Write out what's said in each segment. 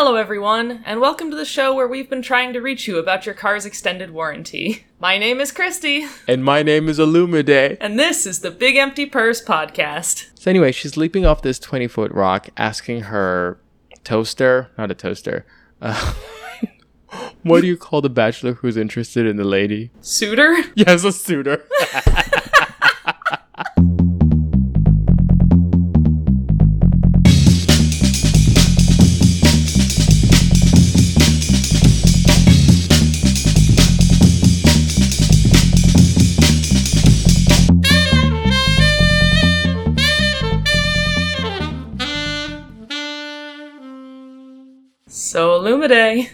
Hello, everyone, and welcome to the show where we've been trying to reach you about your car's extended warranty. My name is Christy, And my name is Illumide. and this is the Big Empty Purse podcast. So anyway, she's leaping off this 20 foot rock, asking her toaster, not a toaster, uh, what do you call the bachelor who's interested in the lady? Suitor? Yes, a suitor. So, Illumide,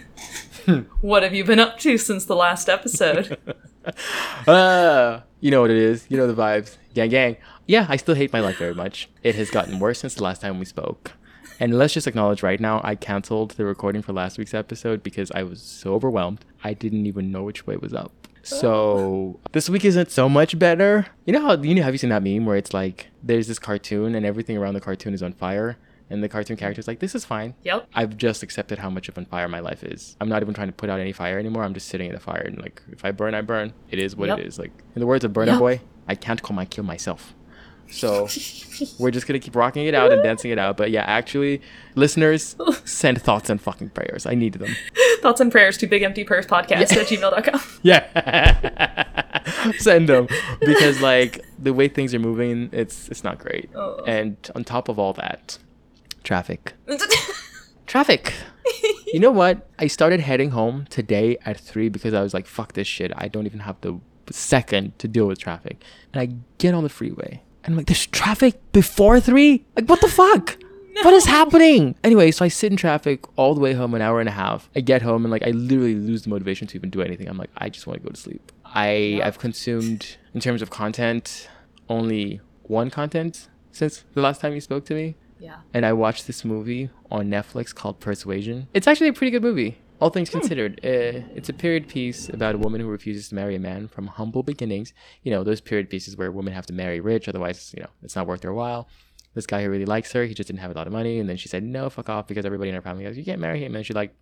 what have you been up to since the last episode? uh, you know what it is. You know the vibes. Gang, gang. Yeah, I still hate my life very much. It has gotten worse since the last time we spoke. And let's just acknowledge right now, I canceled the recording for last week's episode because I was so overwhelmed. I didn't even know which way was up. So this week isn't so much better. You know how you know have you seen that meme where it's like there's this cartoon and everything around the cartoon is on fire and the cartoon character's like this is fine. Yep. I've just accepted how much of a fire my life is. I'm not even trying to put out any fire anymore. I'm just sitting in the fire and like if I burn, I burn. It is what Yep. it is. Like in the words of Burna Yep. Boy, I can't call my kill myself. So we're just gonna keep rocking it out and dancing it out. But yeah, actually, listeners, send thoughts and fucking prayers. I need them. Thoughts and prayers to bigemptypurse podcast at gmail.com. Yeah, send them because like the way things are moving, it's it's not great. Oh. And on top of all that, traffic. Traffic. you know what? I started heading home today at three because I was like, "Fuck this shit! I don't even have the second to deal with traffic." And I get on the freeway, and I'm like, "There's traffic before three? Like, what the fuck? What is happening?" Anyway, so I sit in traffic all the way home, an hour and a half. I get home and like I literally lose the motivation to even do anything. I'm like, I just want to go to sleep. I I've consumed in terms of content only one content since the last time you spoke to me yeah. and I watched this movie on Netflix called Persuasion. It's actually a pretty good movie, all things considered. Uh, it's a period piece about a woman who refuses to marry a man from humble beginnings. You know, those period pieces where women have to marry rich, otherwise, you know, it's not worth their while. This guy who really likes her, he just didn't have a lot of money, and then she said no, fuck off, because everybody in her family goes, you can't marry him, and she like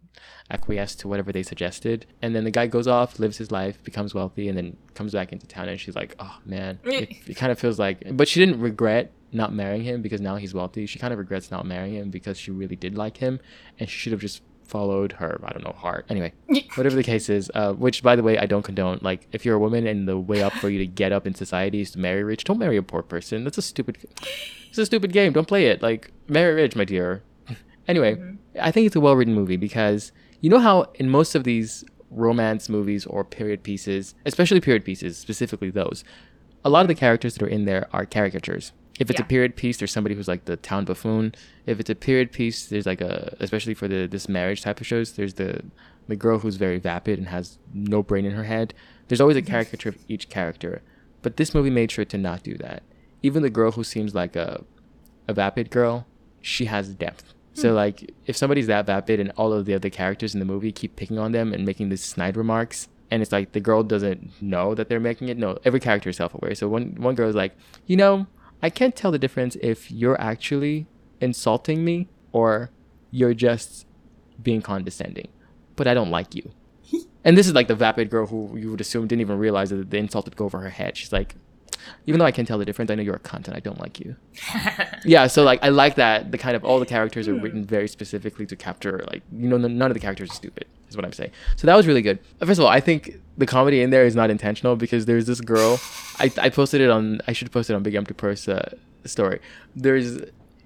acquiesced to whatever they suggested. And then the guy goes off, lives his life, becomes wealthy, and then comes back into town, and she's like, oh man, it, it kind of feels like, but she didn't regret not marrying him because now he's wealthy. She kind of regrets not marrying him because she really did like him, and she should have just followed her, I don't know, heart. Anyway, whatever the case is, uh, which by the way, I don't condone. Like, if you're a woman and the way up for you to get up in society is to marry rich, don't marry a poor person. That's a stupid, it's a stupid game. Don't play it. Like, marry rich, my dear. anyway, I think it's a well written movie because you know how in most of these romance movies or period pieces, especially period pieces, specifically those, a lot of the characters that are in there are caricatures. If it's Yeah. a period piece, there's somebody who's like the town buffoon. If it's a period piece, there's like a, especially for the this marriage type of shows, there's the the girl who's very vapid and has no brain in her head. There's always a caricature of each character, but this movie made sure to not do that. Even the girl who seems like a a vapid girl, she has depth. So hmm. like if somebody's that vapid and all of the other characters in the movie keep picking on them and making these snide remarks and it's like the girl doesn't know that they're making it. No, every character is self-aware. So one one girl is like, "You know, I can't tell the difference if you're actually insulting me or you're just being condescending. But I don't like you." and this is like the vapid girl who you would assume didn't even realize that the insult would go over her head. She's like, even though I can tell the difference, I know you're a cunt and I don't like you. yeah, so like I like that the kind of all the characters are hmm. written very specifically to capture like you know none of the characters are stupid is what I'm saying. So that was really good. First of all, I think the comedy in there is not intentional because there's this girl. I, I posted it on I should post it on Big Empty Purse uh, story. There's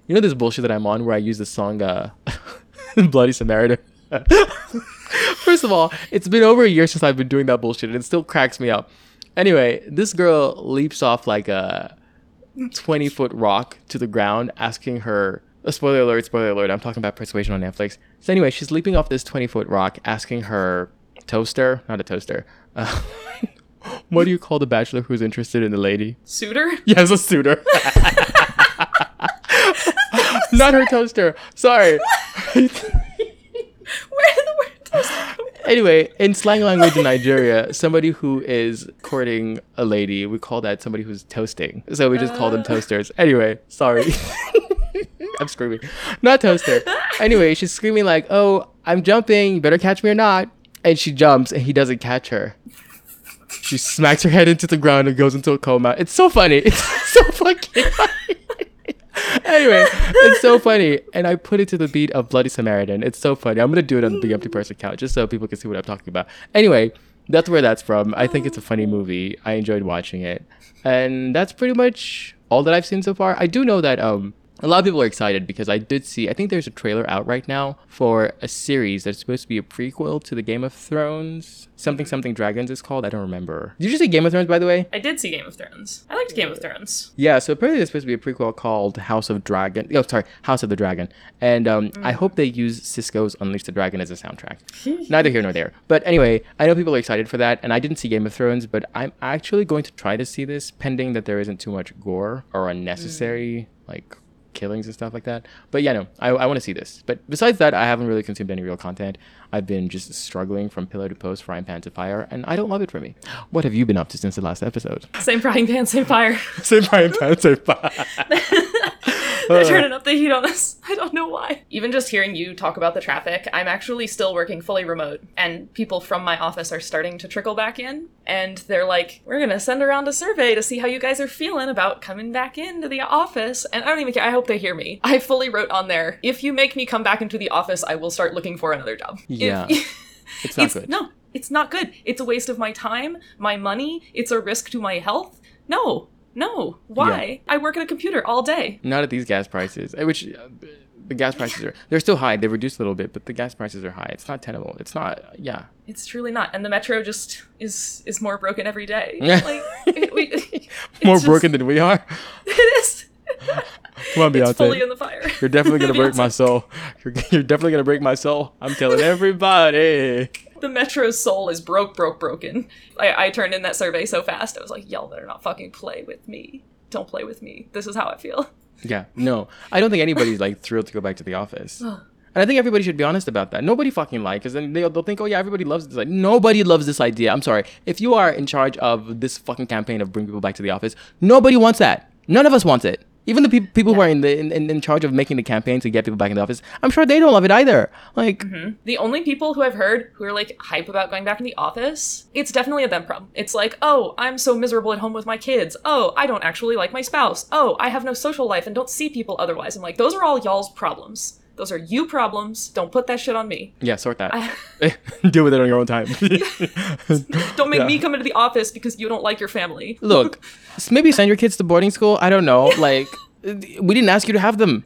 you know this bullshit that I'm on where I use the song uh, Bloody Samaritan. First of all, it's been over a year since I've been doing that bullshit and it still cracks me up. Anyway, this girl leaps off like a 20 foot rock to the ground, asking her. A spoiler alert, spoiler alert. I'm talking about Persuasion on Netflix. So, anyway, she's leaping off this 20 foot rock, asking her toaster, not a toaster. Uh, what do you call the bachelor who's interested in the lady? Suitor? Yes, a suitor. not her toaster. Sorry. Where the word toaster? Anyway, in slang language in Nigeria, somebody who is courting a lady, we call that somebody who's toasting. So we just call them Uh. toasters. Anyway, sorry. I'm screaming. Not toaster. Anyway, she's screaming like, "Oh, I'm jumping! You better catch me or not!" And she jumps, and he doesn't catch her. She smacks her head into the ground and goes into a coma. It's so funny. It's so fucking funny. anyway, it's so funny. And I put it to the beat of Bloody Samaritan. It's so funny. I'm gonna do it on the Big Empty Person account just so people can see what I'm talking about. Anyway, that's where that's from. I think it's a funny movie. I enjoyed watching it. And that's pretty much all that I've seen so far. I do know that um a lot of people are excited because I did see I think there's a trailer out right now for a series that's supposed to be a prequel to the Game of Thrones. Something something dragons is called. I don't remember. Did you see Game of Thrones by the way? I did see Game of Thrones. I liked Game of Thrones. Yeah, so apparently there's supposed to be a prequel called House of Dragon. Oh, sorry, House of the Dragon. And um, I hope they use Sisqó's Unleash the Dragon as a soundtrack. Neither here nor there. But anyway, I know people are excited for that, and I didn't see Game of Thrones, but I'm actually going to try to see this, pending that there isn't too much gore or unnecessary like killings and stuff like that. But yeah, no, I, I want to see this. But besides that, I haven't really consumed any real content. I've been just struggling from pillar to post, frying pan to fire, and I don't love it for me. What have you been up to since the last episode? Same frying pan, same fire. Same frying pan, same fire. They're turning up the heat on us. I don't know why. Even just hearing you talk about the traffic, I'm actually still working fully remote, and people from my office are starting to trickle back in. And they're like, we're gonna send around a survey to see how you guys are feeling about coming back into the office. And I don't even care. I hope they hear me. I fully wrote on there, if you make me come back into the office, I will start looking for another job. If- Yeah. It's not good. No, it's not good. It's a waste of my time, my money. It's a risk to my health. No, no. Why? I work at a computer all day. Not at these gas prices, eh, which uh, the gas prices are they're still high. They've reduced a little bit, but the gas prices are high. It's not tenable. It's not. Yeah. It's truly not. And the metro just is is more broken every day. Yeah. like it, we, More it's broken than we are. It is. Come on, Beyonce. It's fully in the fire. You're definitely gonna break my soul. You're, you're definitely gonna break my soul. I'm telling everybody. The metro's soul is broke, broke, broken. I, I turned in that survey so fast. I was like, y'all better not fucking play with me. Don't play with me. This is how I feel. Yeah. No, I don't think anybody's like thrilled to go back to the office. And I think everybody should be honest about that. Nobody fucking like, because then they'll, they'll think, oh yeah, everybody loves this. Like, nobody loves this idea. I'm sorry. If you are in charge of this fucking campaign of bring people back to the office, nobody wants that. None of us wants it. Even the peop people who are in the in, in, in charge of making the campaign to get people back in the office, I'm sure they don't love it either. Like, mm-hmm. The only people who I've heard who are like hype about going back in the office, it's definitely a them problem. It's like, oh, I'm so miserable at home with my kids. Oh, I don't actually like my spouse. Oh, I have no social life and don't see people otherwise. I'm like, those are all y'all's problems. Those are you problems. Don't put that shit on me. yeah, sort that. Deal with it on your own time. Don't make Yeah. me come into the office because you don't like your family. Look, maybe send your kids to boarding school. I don't know. Like, we didn't ask you to have them.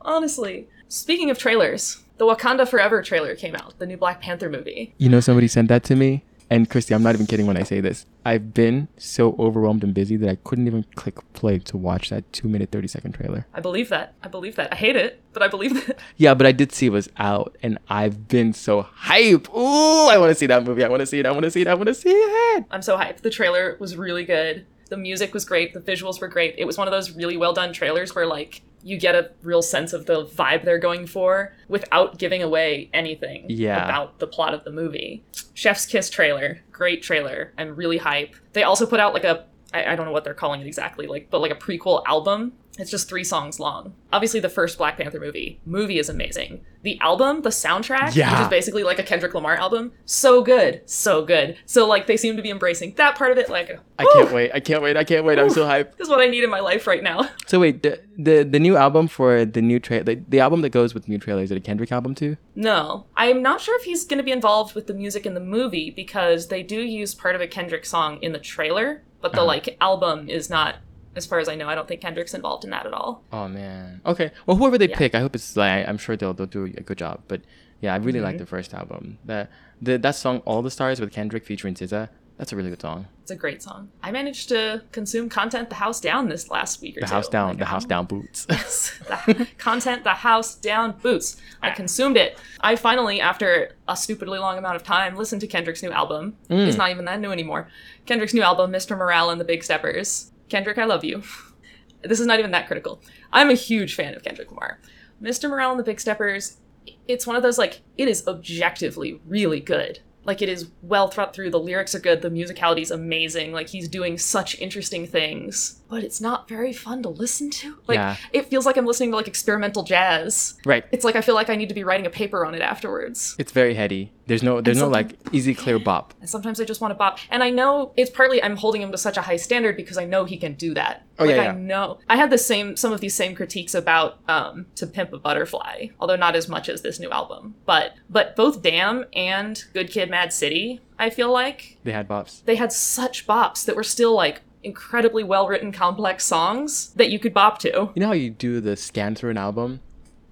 Honestly. Speaking of trailers, the Wakanda Forever trailer came out, the new Black Panther movie. You know, somebody sent that to me. And Christy, I'm not even kidding when I say this. I've been so overwhelmed and busy that I couldn't even click play to watch that two minute, 30 second trailer. I believe that. I believe that. I hate it, but I believe that. Yeah, but I did see it was out and I've been so hype. Ooh, I want to see that movie. I want to see it. I want to see it. I want to see it. I'm so hyped. The trailer was really good. The music was great. The visuals were great. It was one of those really well done trailers where like you get a real sense of the vibe they're going for without giving away anything Yeah. about the plot of the movie. Chef's Kiss trailer, great trailer. I'm really hype. They also put out like a I, I don't know what they're calling it exactly, like but like a prequel album. It's just three songs long. Obviously, the first Black Panther movie movie is amazing. The album, the soundtrack, yeah. which is basically like a Kendrick Lamar album, so good, so good. So like they seem to be embracing that part of it. Like I can't wait. I can't wait. I can't wait. I'm so hyped. This is what I need in my life right now. So wait, the the, the new album for the new trailer, the, the album that goes with new trailer, is it a Kendrick album too? No, I'm not sure if he's going to be involved with the music in the movie because they do use part of a Kendrick song in the trailer, but the Uh-huh. like album is not. As far as I know, I don't think Kendrick's involved in that at all. Oh man. Okay. Well, whoever they Yeah. pick, I hope it's like I'm sure they'll they'll do a good job. But yeah, I really like the first album. That the that song "All the Stars" with Kendrick featuring SZA. That's a really good song. It's a great song. I managed to consume content the house down this last week or The two. house down, Like, the house down boots. the content, the house down boots. I consumed it. I finally, after a stupidly long amount of time, listened to Kendrick's new album. Mm. It's not even that new anymore. Kendrick's new album, Mr. Morale and the Big Steppers. Kendrick, I love you. this is not even that critical. I'm a huge fan of Kendrick Lamar. Mr. Morale and the Big Steppers, it's one of those like it is objectively really good. Like it is well thought through. The lyrics are good. The musicality is amazing. Like he's doing such interesting things. But it's not very fun to listen to. Like Yeah. it feels like I'm listening to like experimental jazz. Right. It's like I feel like I need to be writing a paper on it afterwards. It's very heady. There's no there's no like easy clear bop. And sometimes I just want to bop. And I know it's partly I'm holding him to such a high standard because I know he can do that. Oh, like yeah, I know. I had the same some of these same critiques about um To Pimp a Butterfly, although not as much as this new album. But but both Damn and Good Kid Mad City, I feel like They had bops. they had such bops that were still like incredibly well written complex songs that you could bop to. You know how you do the scan through an album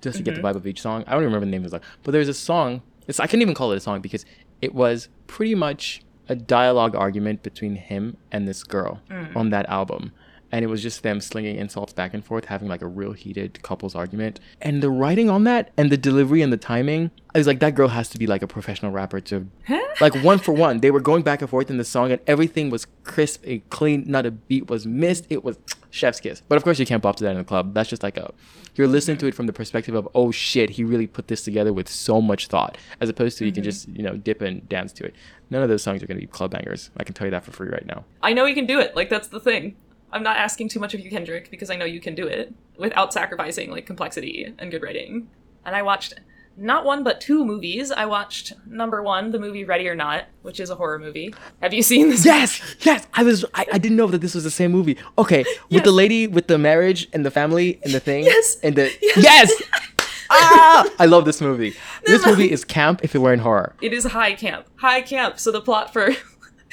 just to get Mm-hmm. the vibe of each song? I don't remember the name of the song, but there's a song. It's I can't even call it a song because it was pretty much a dialogue argument between him and this girl Mm. on that album. And it was just them slinging insults back and forth, having like a real heated couples argument. And the writing on that and the delivery and the timing, I was like, that girl has to be like a professional rapper to like one for one. They were going back and forth in the song, and everything was crisp and clean. Not a beat was missed. It was chef's kiss. But of course, you can't bop to that in the club. That's just like a you're listening to it from the perspective of oh shit, he really put this together with so much thought, as opposed to you can mm-hmm. just you know dip and dance to it. None of those songs are gonna be club bangers. I can tell you that for free right now. I know you can do it. Like that's the thing. I'm not asking too much of you, Kendrick, because I know you can do it without sacrificing like complexity and good writing. And I watched not one but two movies. I watched number one, the movie Ready or Not, which is a horror movie. Have you seen this? Yes, yes. I was. I, I didn't know that this was the same movie. Okay, with the lady with the marriage and the family and the thing. Yes. And the Yes. yes. ah, I love this movie. This movie is camp if it were in horror. It is high camp. High camp. So the plot for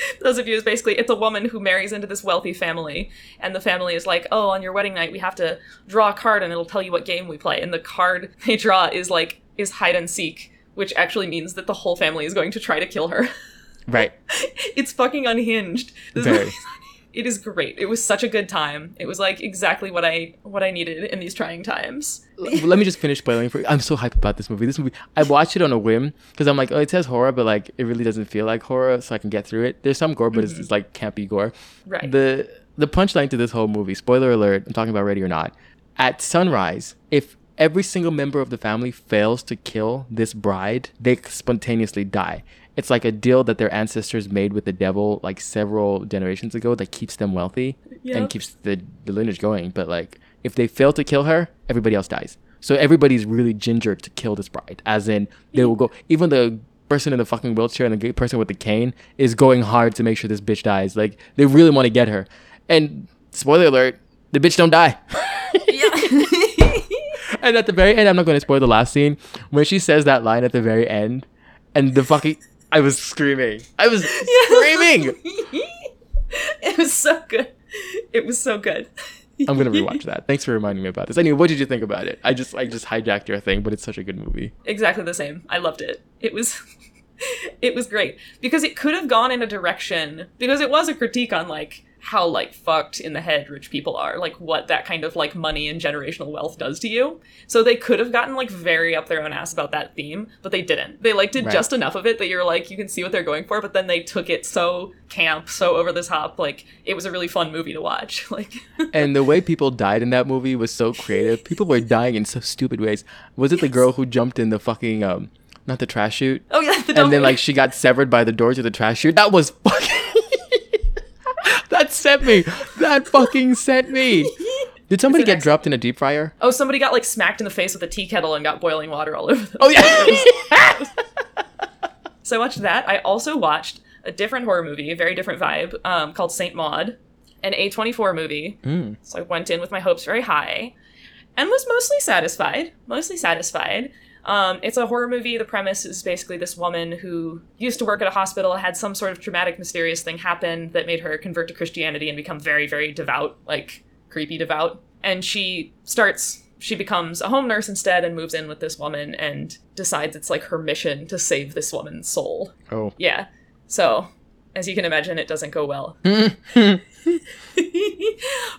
those of you is basically it's a woman who marries into this wealthy family, and the family is like, oh, on your wedding night we have to draw a card and it'll tell you what game we play. And the card they draw is like is hide and seek, which actually means that the whole family is going to try to kill her. Right. it's fucking unhinged. This Very. It is great. It was such a good time. It was like exactly what I what I needed in these trying times. Let me just finish spoiling for you. I'm so hyped about this movie. This movie, I watched it on a whim because I'm like, oh, it says horror, but like it really doesn't feel like horror, so I can get through it. There's some gore, but it's, mm-hmm. it's like campy gore. Right. The the punchline to this whole movie, spoiler alert, I'm talking about Ready or Not. At sunrise, if every single member of the family fails to kill this bride, they spontaneously die. It's like a deal that their ancestors made with the devil like several generations ago that keeps them wealthy Yep. and keeps the, the lineage going. But like if they fail to kill her, everybody else dies. So everybody's really gingered to kill this bride. As in they will go even the person in the fucking wheelchair and the person with the cane is going hard to make sure this bitch dies. Like they really want to get her. And spoiler alert, the bitch don't die. and at the very end, I'm not going to spoil the last scene when she says that line at the very end, and the fucking I was screaming. I was screaming. it was so good. It was so good. I'm gonna rewatch that. Thanks for reminding me about this. Anyway, what did you think about it? I just I just hijacked your thing, but it's such a good movie. exactly the same. I loved it. It was it was great because it could have gone in a direction because it was a critique on like how like fucked in the head rich people are, like what that kind of like money and generational wealth does to you. So they could have gotten like very up their own ass about that theme, but they didn't. They like did Right. just enough of it that you're like you can see what they're going for, but then they took it so camp, so over the top, like it was a really fun movie to watch. Like And the way people died in that movie was so creative. People were dying in so stupid ways. Was it the girl who jumped in the fucking um not the trash chute? Oh yeah, the and then like she got severed by the door to the trash chute. That was fucking That sent me. That fucking sent me. Did somebody get dropped in a deep fryer? Oh, somebody got like smacked in the face with a tea kettle and got boiling water all over them. Oh yeah. So I watched that. I also watched a different horror movie, a very different vibe, um, called Saint Maud, an A24 movie. Mm. So I went in with my hopes very high and was mostly satisfied. Mostly satisfied. Um, it's a horror movie. The premise is basically this woman who used to work at a hospital, had some sort of traumatic, mysterious thing happen that made her convert to Christianity and become very, very devout, like creepy devout. And she starts, she becomes a home nurse instead and moves in with this woman and decides it's like her mission to save this woman's soul. Oh. Yeah. So, as you can imagine, it doesn't go well.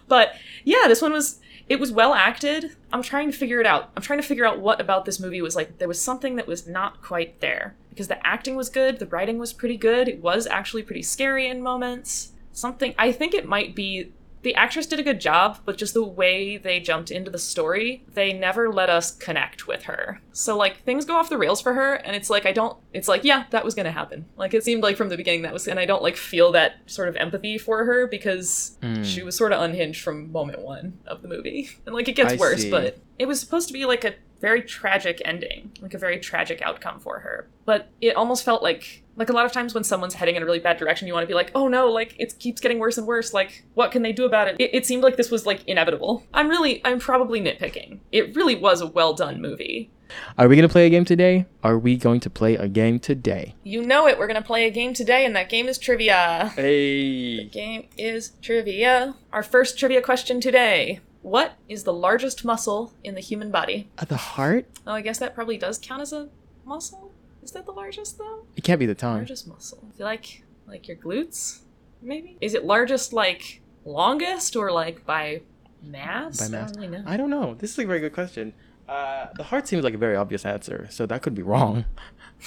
but yeah, this one was it was well acted. I'm trying to figure it out. I'm trying to figure out what about this movie was like there was something that was not quite there because the acting was good, the writing was pretty good. It was actually pretty scary in moments. Something I think it might be the actress did a good job, but just the way they jumped into the story, they never let us connect with her. So like things go off the rails for her, and it's like I don't. It's like yeah, that was gonna happen. Like it seemed like from the beginning that was, and I don't like feel that sort of empathy for her because Mm. she was sort of unhinged from moment one of the movie, and like it gets I worse, see. but it was supposed to be like a very tragic ending, like a very tragic outcome for her. But it almost felt like like a lot of times when someone's heading in a really bad direction, you want to be like, oh no, like it keeps getting worse and worse. Like what can they do about it? it? It seemed like this was like inevitable. I'm really, I'm probably nitpicking. It really was a well done movie. Are we gonna play a game today? Are we going to play a game today? You know it. We're gonna play a game today, and that game is trivia. Hey. The game is trivia. Our first trivia question today. What is the largest muscle in the human body? At the heart? Oh, I guess that probably does count as a muscle. Is that the largest though? It can't be the tongue. Largest muscle. I feel like like your glutes, maybe. Is it largest like longest or like by mass? By mass. I don't really know. I don't know. This is a very good question. Uh, the heart seems like a very obvious answer, so that could be wrong.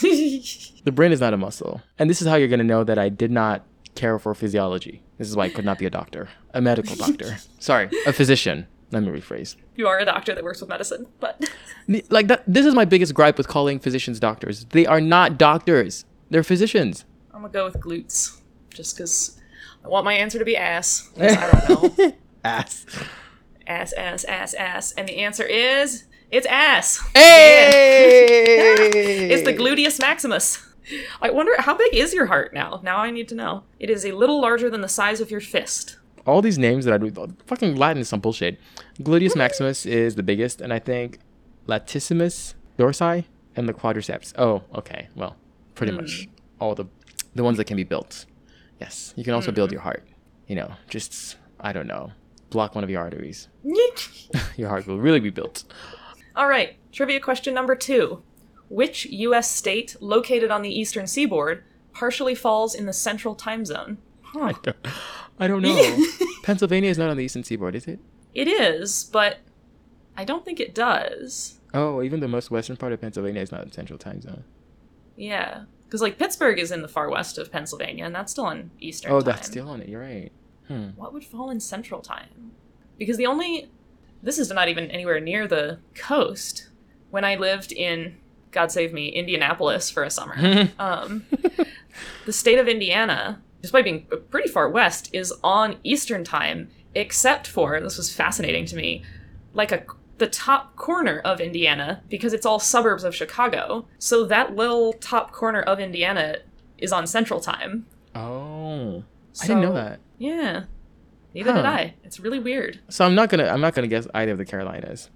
The brain is not a muscle. And this is how you're going to know that I did not care for physiology. This is why I could not be a doctor, a medical doctor. Sorry, a physician. Let me rephrase. you are a doctor that works with medicine, but Like that this is my biggest gripe with calling physicians doctors. They are not doctors. They're physicians. I'm gonna go with glutes, just because I want my answer to be ass. I don't know. Ass. ass, ass, ass, ass, and the answer is it's ass. Hey! It's the gluteus maximus. I wonder how big is your heart now? Now I need to know. It is a little larger than the size of your fist. All these names that I do, fucking Latin is some bullshit. Gluteus maximus is the biggest, and I think latissimus dorsi and the quadriceps. Oh, okay. Well, pretty much hmm. all the the ones that can be built. Yes, you can also build hmm. your heart. You know, just I don't know, block one of your arteries. your heart will really be built. All right, trivia question number two. Which U.S. state located on the eastern seaboard partially falls in the central time zone? I don't, I don't know. Pennsylvania is not on the eastern seaboard, is it? It is, but I don't think it does. Oh, even the most western part of Pennsylvania is not in central time zone. Yeah, because like Pittsburgh is in the far west of Pennsylvania, and that's still on eastern Oh, time. that's still on it. You're right. Hmm. What would fall in central time? Because the only this is not even anywhere near the coast. When I lived in God save me, Indianapolis for a summer, um, the state of Indiana, despite being pretty far west, is on Eastern time, except for this was fascinating to me, like a the top corner of Indiana because it's all suburbs of Chicago. So that little top corner of Indiana is on Central time. Oh, I didn't know that. Yeah. Neither did I. It's really weird. So I'm not gonna I'm not gonna guess either of the Carolinas.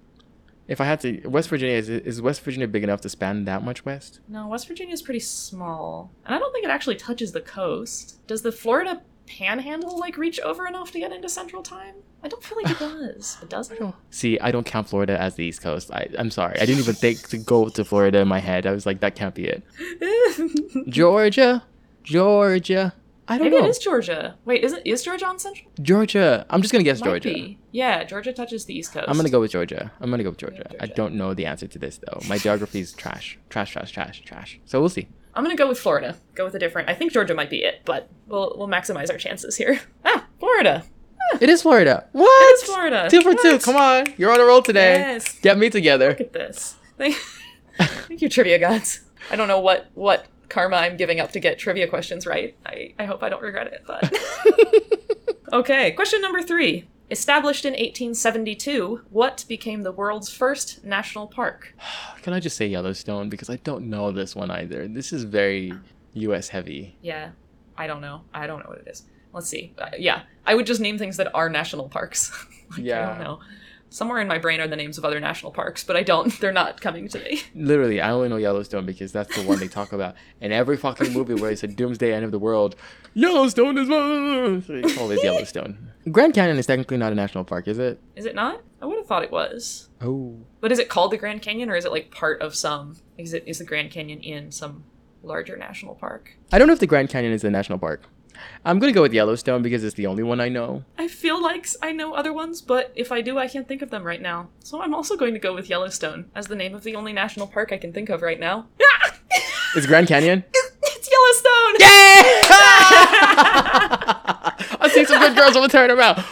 If I had to, West Virginia is is West Virginia big enough to span that much west? No, West Virginia is pretty small. And I don't think it actually touches the coast. Does the Florida panhandle like reach over enough to get into central time? I don't feel like it does. It doesn't? See, I don't count Florida as the East Coast. I I'm sorry, I didn't even think to go to Florida in my head. I was like, that can't be it. Georgia, Georgia. I don't Maybe know. it is Georgia. Wait, isn't is Georgia on central? Georgia. I'm just gonna guess Might Georgia. be. Yeah, Georgia touches the east coast. I'm gonna go with Georgia. I'm gonna go with Georgia. I don't know the answer to this though. My geography is trash, trash, trash, trash, trash. So we'll see. I'm gonna go with Florida. Go with a different. I think Georgia might be it, but we'll we'll maximize our chances here. Ah, Florida. It is Florida. What? It is Florida. Two for two. Come on, you're on a roll today. Yes. Get me together. Look at this. Thank, thank you, trivia gods. I don't know what what karma I'm giving up to get trivia questions right. I, I hope I don't regret it, but Okay, question number three. Established in 1872, what became the world's first national park? Can I just say Yellowstone because I don't know this one either. This is very U.S. heavy. Yeah, I don't know. I don't know what it is. Let's see. Uh, yeah, I would just name things that are national parks. like, I Yeah. don't know. Somewhere in my brain are the names of other national parks, but I don't. They're not coming to me. Literally, I only know Yellowstone because that's the one they talk about in every fucking movie where it's a doomsday end of the world. Yellowstone is it's always Yellowstone. Grand Canyon is technically not a national park, is it? Is it not? I would have thought it was. Oh, But is it called the Grand Canyon, or is it like part of some? Is it is the Grand Canyon in some larger national park? I don't know if the Grand Canyon is a national park. I'm gonna go with Yellowstone because it's the only one I know. I feel like I know other ones, but if I do, I can't think of them right now. So I'm also going to go with Yellowstone as the name of the only national park I can think of right now. It's Grand Canyon. it's Yellowstone. Yeah! I see some good girls. I'm gonna turn out.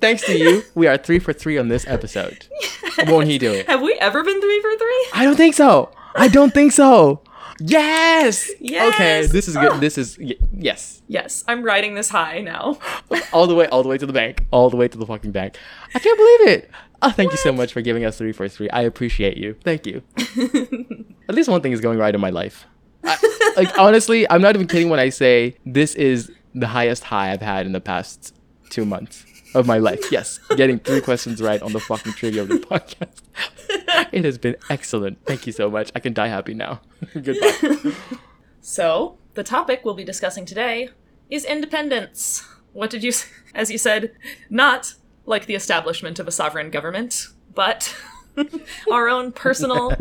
Thanks to you, we are three for three on this episode. Won't he do it? Have we ever been three for three? I don't think so. I don't think so. Yes. Okay, Yes! this is good. This is y- yes. Yes, I'm riding this high now. All the way, all the way to the bank. All the way to the fucking bank. I can't believe it. Oh, thank you so much for giving us three for three. I appreciate you. Thank you. At least one thing is going right in my life. I, like honestly, I'm not even kidding when I say this is the highest high I've had in the past two months of my life. Yes, getting three questions right on the fucking trivia of the podcast. It has been excellent. Thank you so much. I can die happy now. Goodbye. So, the topic we'll be discussing today is independence. What did you, as you said, not like the establishment of a sovereign government, but our own personal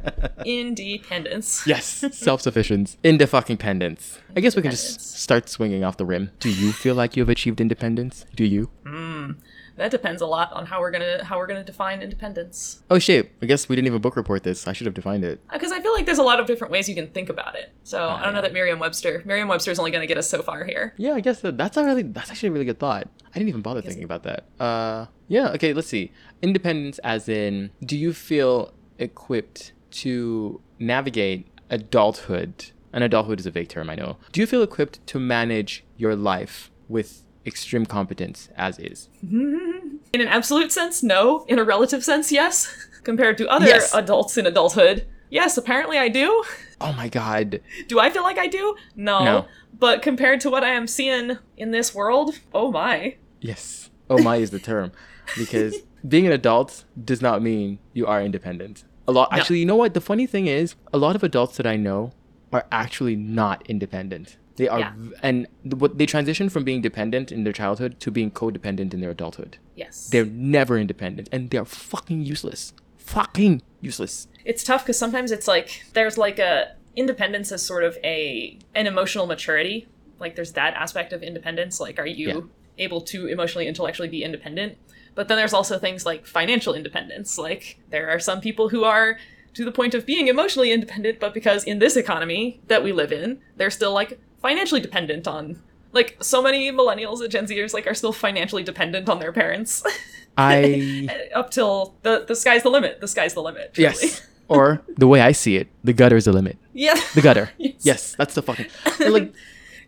independence. Yes, self-sufficiency, into fucking pendants. I guess we can just start swinging off the rim. Do you feel like you've achieved independence? Do you? Hmm. That depends a lot on how we're gonna how we're gonna define independence. Oh shit! I guess we didn't even book report this. I should have defined it. Because I feel like there's a lot of different ways you can think about it. So I don't know that Merriam-Webster. Merriam-Webster is only gonna get us so far here. Yeah, I guess that, that's a really that's actually a really good thought. I didn't even bother thinking about that. Uh, yeah. Okay. Let's see. Independence, as in, do you feel equipped to navigate adulthood? And adulthood is a vague term, I know. Do you feel equipped to manage your life with extreme competence, as is? In an absolute sense, no. In a relative sense, yes. Compared to other Yes. adults in adulthood, yes. Apparently, I do. Oh my god. Do I feel like I do? No. No. But compared to what I am seeing in this world, oh my. Yes. Oh my is the term. Because being an adult does not mean you are independent. A lot No. actually, you know what? The funny thing is, a lot of adults that I know are actually not independent. They are Yeah. and what they transition from being dependent in their childhood to being codependent in their adulthood. Yes. They're never independent and they're fucking useless. Fucking useless. it's tough because sometimes it's like there's like a independence as sort of a an emotional maturity. Like there's that aspect of independence. Like are you Yeah. able to emotionally, intellectually be independent? But then there's also things like financial independence. Like there are some people who are to the point of being emotionally independent, but because in this economy that we live in, they're still like financially dependent on like so many millennials and Gen Zers like are still financially dependent on their parents. I Up till the the sky's the limit. The sky's the limit. truly. yes. or the way I see it, the gutter is the limit. Yeah. The gutter. Yes. yes, that's the fucking like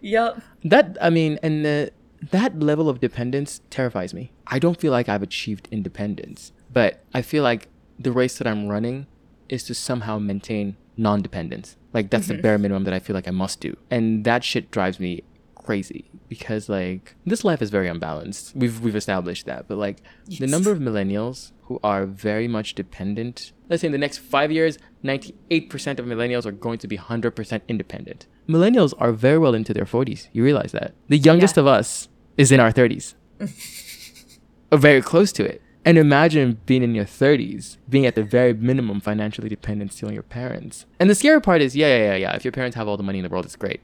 Yep. That I mean, and uh, that level of dependence terrifies me. I don't feel like I've achieved independence, but I feel like the race that I'm running is to somehow maintain non-dependence. Like that's the mm-hmm. bare minimum that I feel like I must do, and that shit drives me crazy because like this life is very unbalanced. We've we've established that, but like the number of millennials who are very much dependent. Let's say in the next five years, 98% of millennials are going to be 100% independent. Millennials are very well into their 40s. You realize that. The youngest Yeah. of us is in our 30s, or very close to it. And imagine being in your 30s, being at the very minimum financially dependent still on your parents. And the scary part is, yeah, yeah, yeah, yeah. If your parents have all the money in the world, it's great.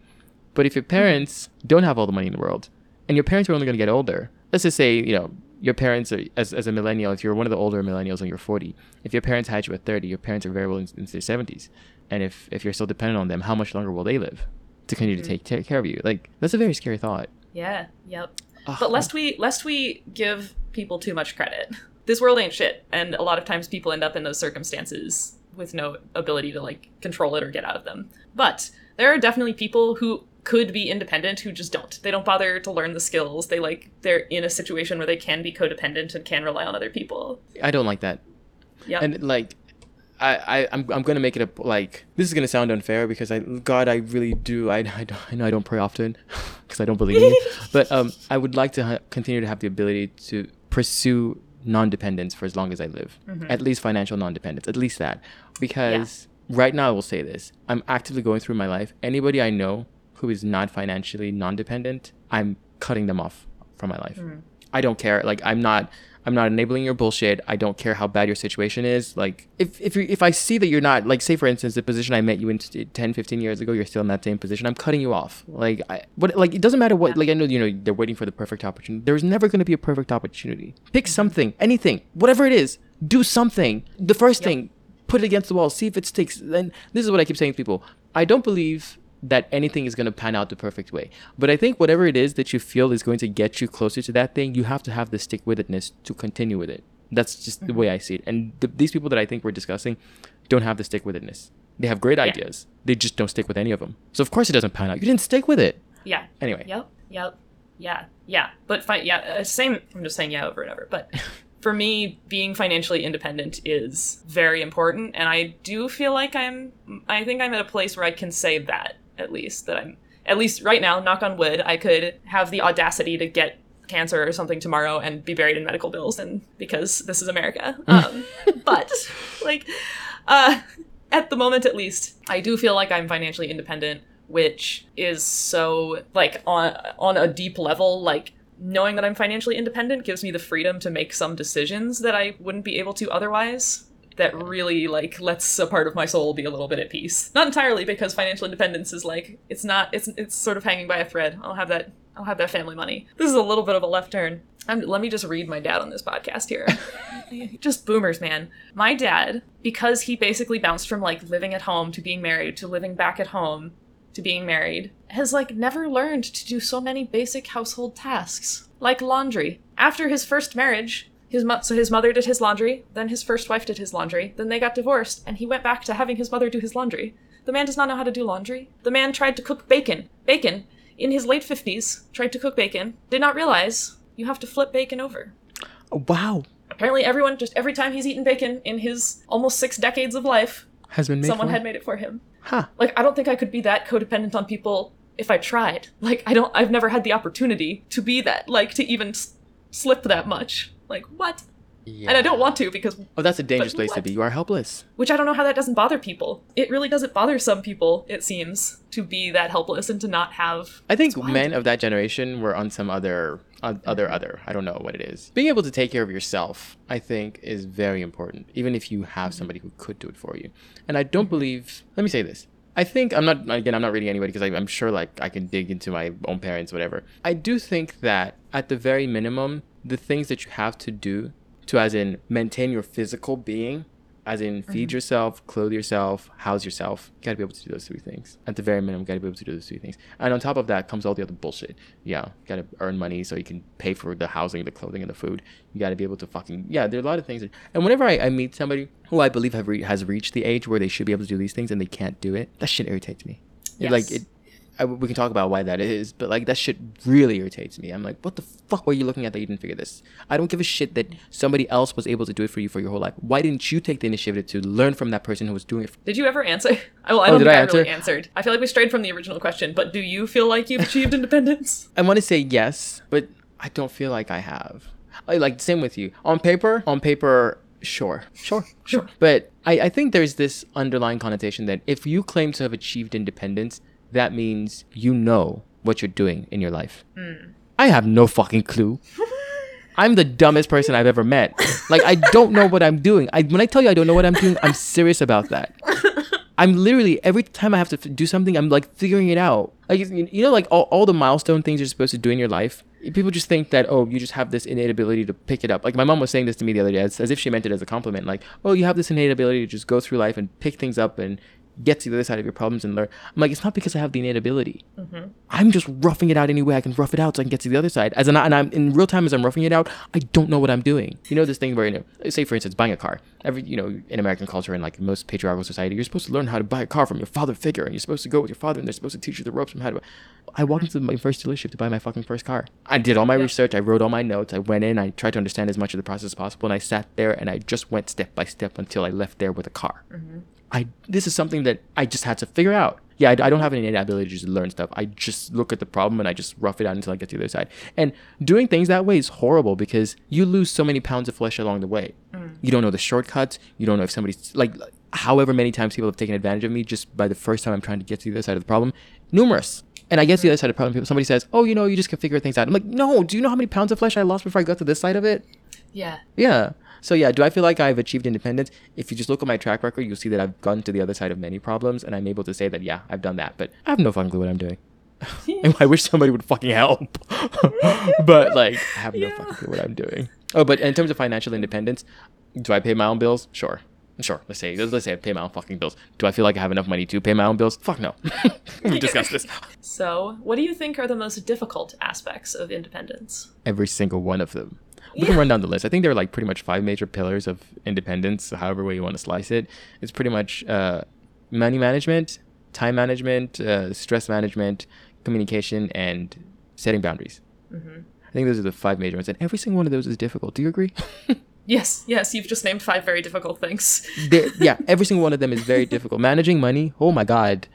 But if your mm-hmm. parents don't have all the money in the world, and your parents are only going to get older, let's just say, you know, your parents are, as, as a millennial, if you're one of the older millennials and you're 40, if your parents had you at 30, your parents are very well in- into their 70s. And if, if you're still dependent on them, how much longer will they live to continue to mm-hmm. take, take care of you? Like, that's a very scary thought. Yeah. Yep. Ugh. But lest we lest we give people too much credit, this world ain't shit, and a lot of times people end up in those circumstances with no ability to like control it or get out of them. But there are definitely people who could be independent who just don't. They don't bother to learn the skills. They like they're in a situation where they can be codependent and can rely on other people. I don't like that. Yeah. and like I, I I'm, I'm gonna make it a like this is gonna sound unfair because I God I really do I, I, don't, I know I don't pray often because I don't believe in you but um I would like to ha- continue to have the ability to pursue non-dependence for as long as I live. Mm-hmm. At least financial non-dependence at least that. Because right now I will say this I'm actively going through my life. Anybody I know who is not financially non-dependent I'm cutting them off from my life. Mm-hmm. I don't care. Like I'm not I'm not enabling your bullshit. I don't care how bad your situation is. Like if if you if I see that you're not like say for instance the position I met you in t- 10 15 years ago you're still in that same position. I'm cutting you off. Like I what like it doesn't matter what like I know you know they're waiting for the perfect opportunity. There's never going to be a perfect opportunity. Pick mm-hmm. something, anything, whatever it is. Do something. The first Yep. thing, put it against the wall, see if it sticks. Then this is what I keep saying to people. I don't believe that anything is going to pan out the perfect way. But I think whatever it is that you feel is going to get you closer to that thing, you have to have the stick with itness to continue with it. That's just the way I see it. And th- these people that I think we're discussing don't have the stick with itness. They have great ideas. They just don't stick with any of them. So of course it doesn't pan out. You didn't stick with it. Yeah. Anyway. Yep. Yep. Yeah. Yeah. But fi- yeah, uh, same. I'm just saying yeah over and over. But for me, being financially independent is very important, and I do feel like I'm. I think I'm at a place where I can say that at least that I'm. At least right now, knock on wood, I could have the audacity to get cancer or something tomorrow and be buried in medical bills, and because this is America. Um, but like, uh, at the moment at least, I do feel like I'm financially independent, which is so like on on a deep level, like knowing that I'm financially independent gives me the freedom to make some decisions that I wouldn't be able to otherwise. That really like lets a part of my soul be a little bit at peace. Not entirely because financial independence is like it's not it's it's sort of hanging by a thread. I'll have that I'll have that family money. This is a little bit of a left turn. I'm, let me just read my dad on this podcast here. just boomers, man. My dad, because he basically bounced from like living at home to being married to living back at home to being married, has like never learned to do so many basic household tasks, like laundry. After his first marriage, his mo- so his mother did his laundry, then his first wife did his laundry, then they got divorced, and he went back to having his mother do his laundry. The man does not know how to do laundry. The man tried to cook bacon. Bacon, in his late 50s, tried to cook bacon, did not realize you have to flip bacon over. Oh, Wow. Apparently, everyone, just every time he's eaten bacon in his almost six decades of life, Has been made someone had made it for him. Huh. Like, I don't think I could be that codependent on people if I tried. Like, I don't, I've never had the opportunity to be that, like, to even s- slip that much. Like, what? Yeah. And I don't want to because, Oh, that's a dangerous place to be. You are helpless. which I don't know how that doesn't bother people. It really doesn't bother some people, it seems, to be that helpless and to not have. I think men of that generation were on some other uh, other other. I don't know what it is. Being able to take care of yourself, I think, is very important. Even if you have somebody who could do it for you. And I don't believe. Let me say this. I think I'm not again. I'm not reading anybody because I'm sure like I can dig into my own parents, whatever. I do think that at the very minimum, the things that you have to do to, as in, maintain your physical being, as in feed mm-hmm. yourself, clothe yourself, house yourself. You gotta be able to do those three things. At the very minimum, you gotta be able to do those three things. And on top of that comes all the other bullshit. Yeah, you gotta earn money so you can pay for the housing, the clothing, and the food. You gotta be able to fucking yeah. There are a lot of things. That, and whenever I, I meet somebody who I believe have re- has reached the age where they should be able to do these things and they can't do it, that shit irritates me. It, like Yes. it. I, we can talk about why that is, but like that shit really irritates me. I'm like, what the fuck were you looking at that you didn't figure this? I don't give a shit that somebody else was able to do it for you for your whole life. Why didn't you take the initiative to learn from that person who was doing it? For- Did you ever answer? I, well, I Oh, don't did think I I, really answer? answered. I feel like we strayed from the original question, but do you feel like you've achieved independence? I want to say yes, but I don't feel like I have. I, like same with you. On paper, on paper, sure, sure, Sure. But I, I think there's this underlying connotation that if you claim to have achieved independence, that means you know what you're doing in your life. Hmm. I have no fucking clue. I'm the dumbest person I've ever met. Like I don't know what I'm doing. I when I tell you I don't know what I'm doing, I'm serious about that. I'm literally every time I have to f- do something, I'm like figuring it out. Like you you know, like all, all the milestone things you're supposed to do in your life. People just think that oh, you just have this innate ability to pick it up. Like my mom was saying this to me the other day, as, as if she meant it as a compliment. Like oh, you have this innate ability to just go through life and pick things up and get to the other side of your problems and learn. I'm like, it's not because I have the innate ability. Mm-hmm. I'm just roughing it out any way I can rough it out so I can get to the other side. As an, and I'm in real time as I'm roughing it out, I don't know what I'm doing. You know this thing where, you know, say for instance, buying a car. Every, you know, in American culture and like most patriarchal society, you're supposed to learn how to buy a car from your father figure, and you're supposed to go with your father, and they're supposed to teach you the ropes from how to. I walked into my first dealership to buy my fucking first car. I did all my research. I wrote all my notes. I went in. I tried to understand as much of the process as possible, and I sat there and I just went step by step until I left there with a car. Mm-hmm. I this is something that I just had to figure out. Yeah, I, I don't have any innate ability to just learn stuff. I just look at the problem and I just rough it out until I get to the other side. And doing things that way is horrible because you lose so many pounds of flesh along the way. Mm. You don't know the shortcuts. You don't know if somebody's like, however many times people have taken advantage of me just by the first time I'm trying to get to the other side of the problem. Numerous. And I get to the other side of the problem. People, somebody says, "Oh, you know, you just can figure things out." I'm like, "No, do you know how many pounds of flesh I lost before I got to this side of it?" Yeah. Yeah. So yeah, do I feel like I've achieved independence? If you just look at my track record, you'll see that I've gone to the other side of many problems, and I'm able to say that yeah, I've done that. But I have no fucking clue what I'm doing. and I wish somebody would fucking help. but like, I have no Yeah. fucking clue what I'm doing. Oh, but in terms of financial independence, do I pay my own bills? Sure. Sure, let's say let's say I pay my own fucking bills. Do I feel like I have enough money to pay my own bills? Fuck no. we discussed this. So, what do you think are the most difficult aspects of independence? Every single one of them. We can run down the list. I think there are like pretty much five major pillars of independence, however way you want to slice it. It's pretty much uh, money management, time management, uh, stress management, communication, and setting boundaries. I think those are the five major ones, and every single one of those is difficult. Do you agree? Yes, yes, you've just named five very difficult things. Yeah, every single one of them is very difficult. Managing money, oh my god.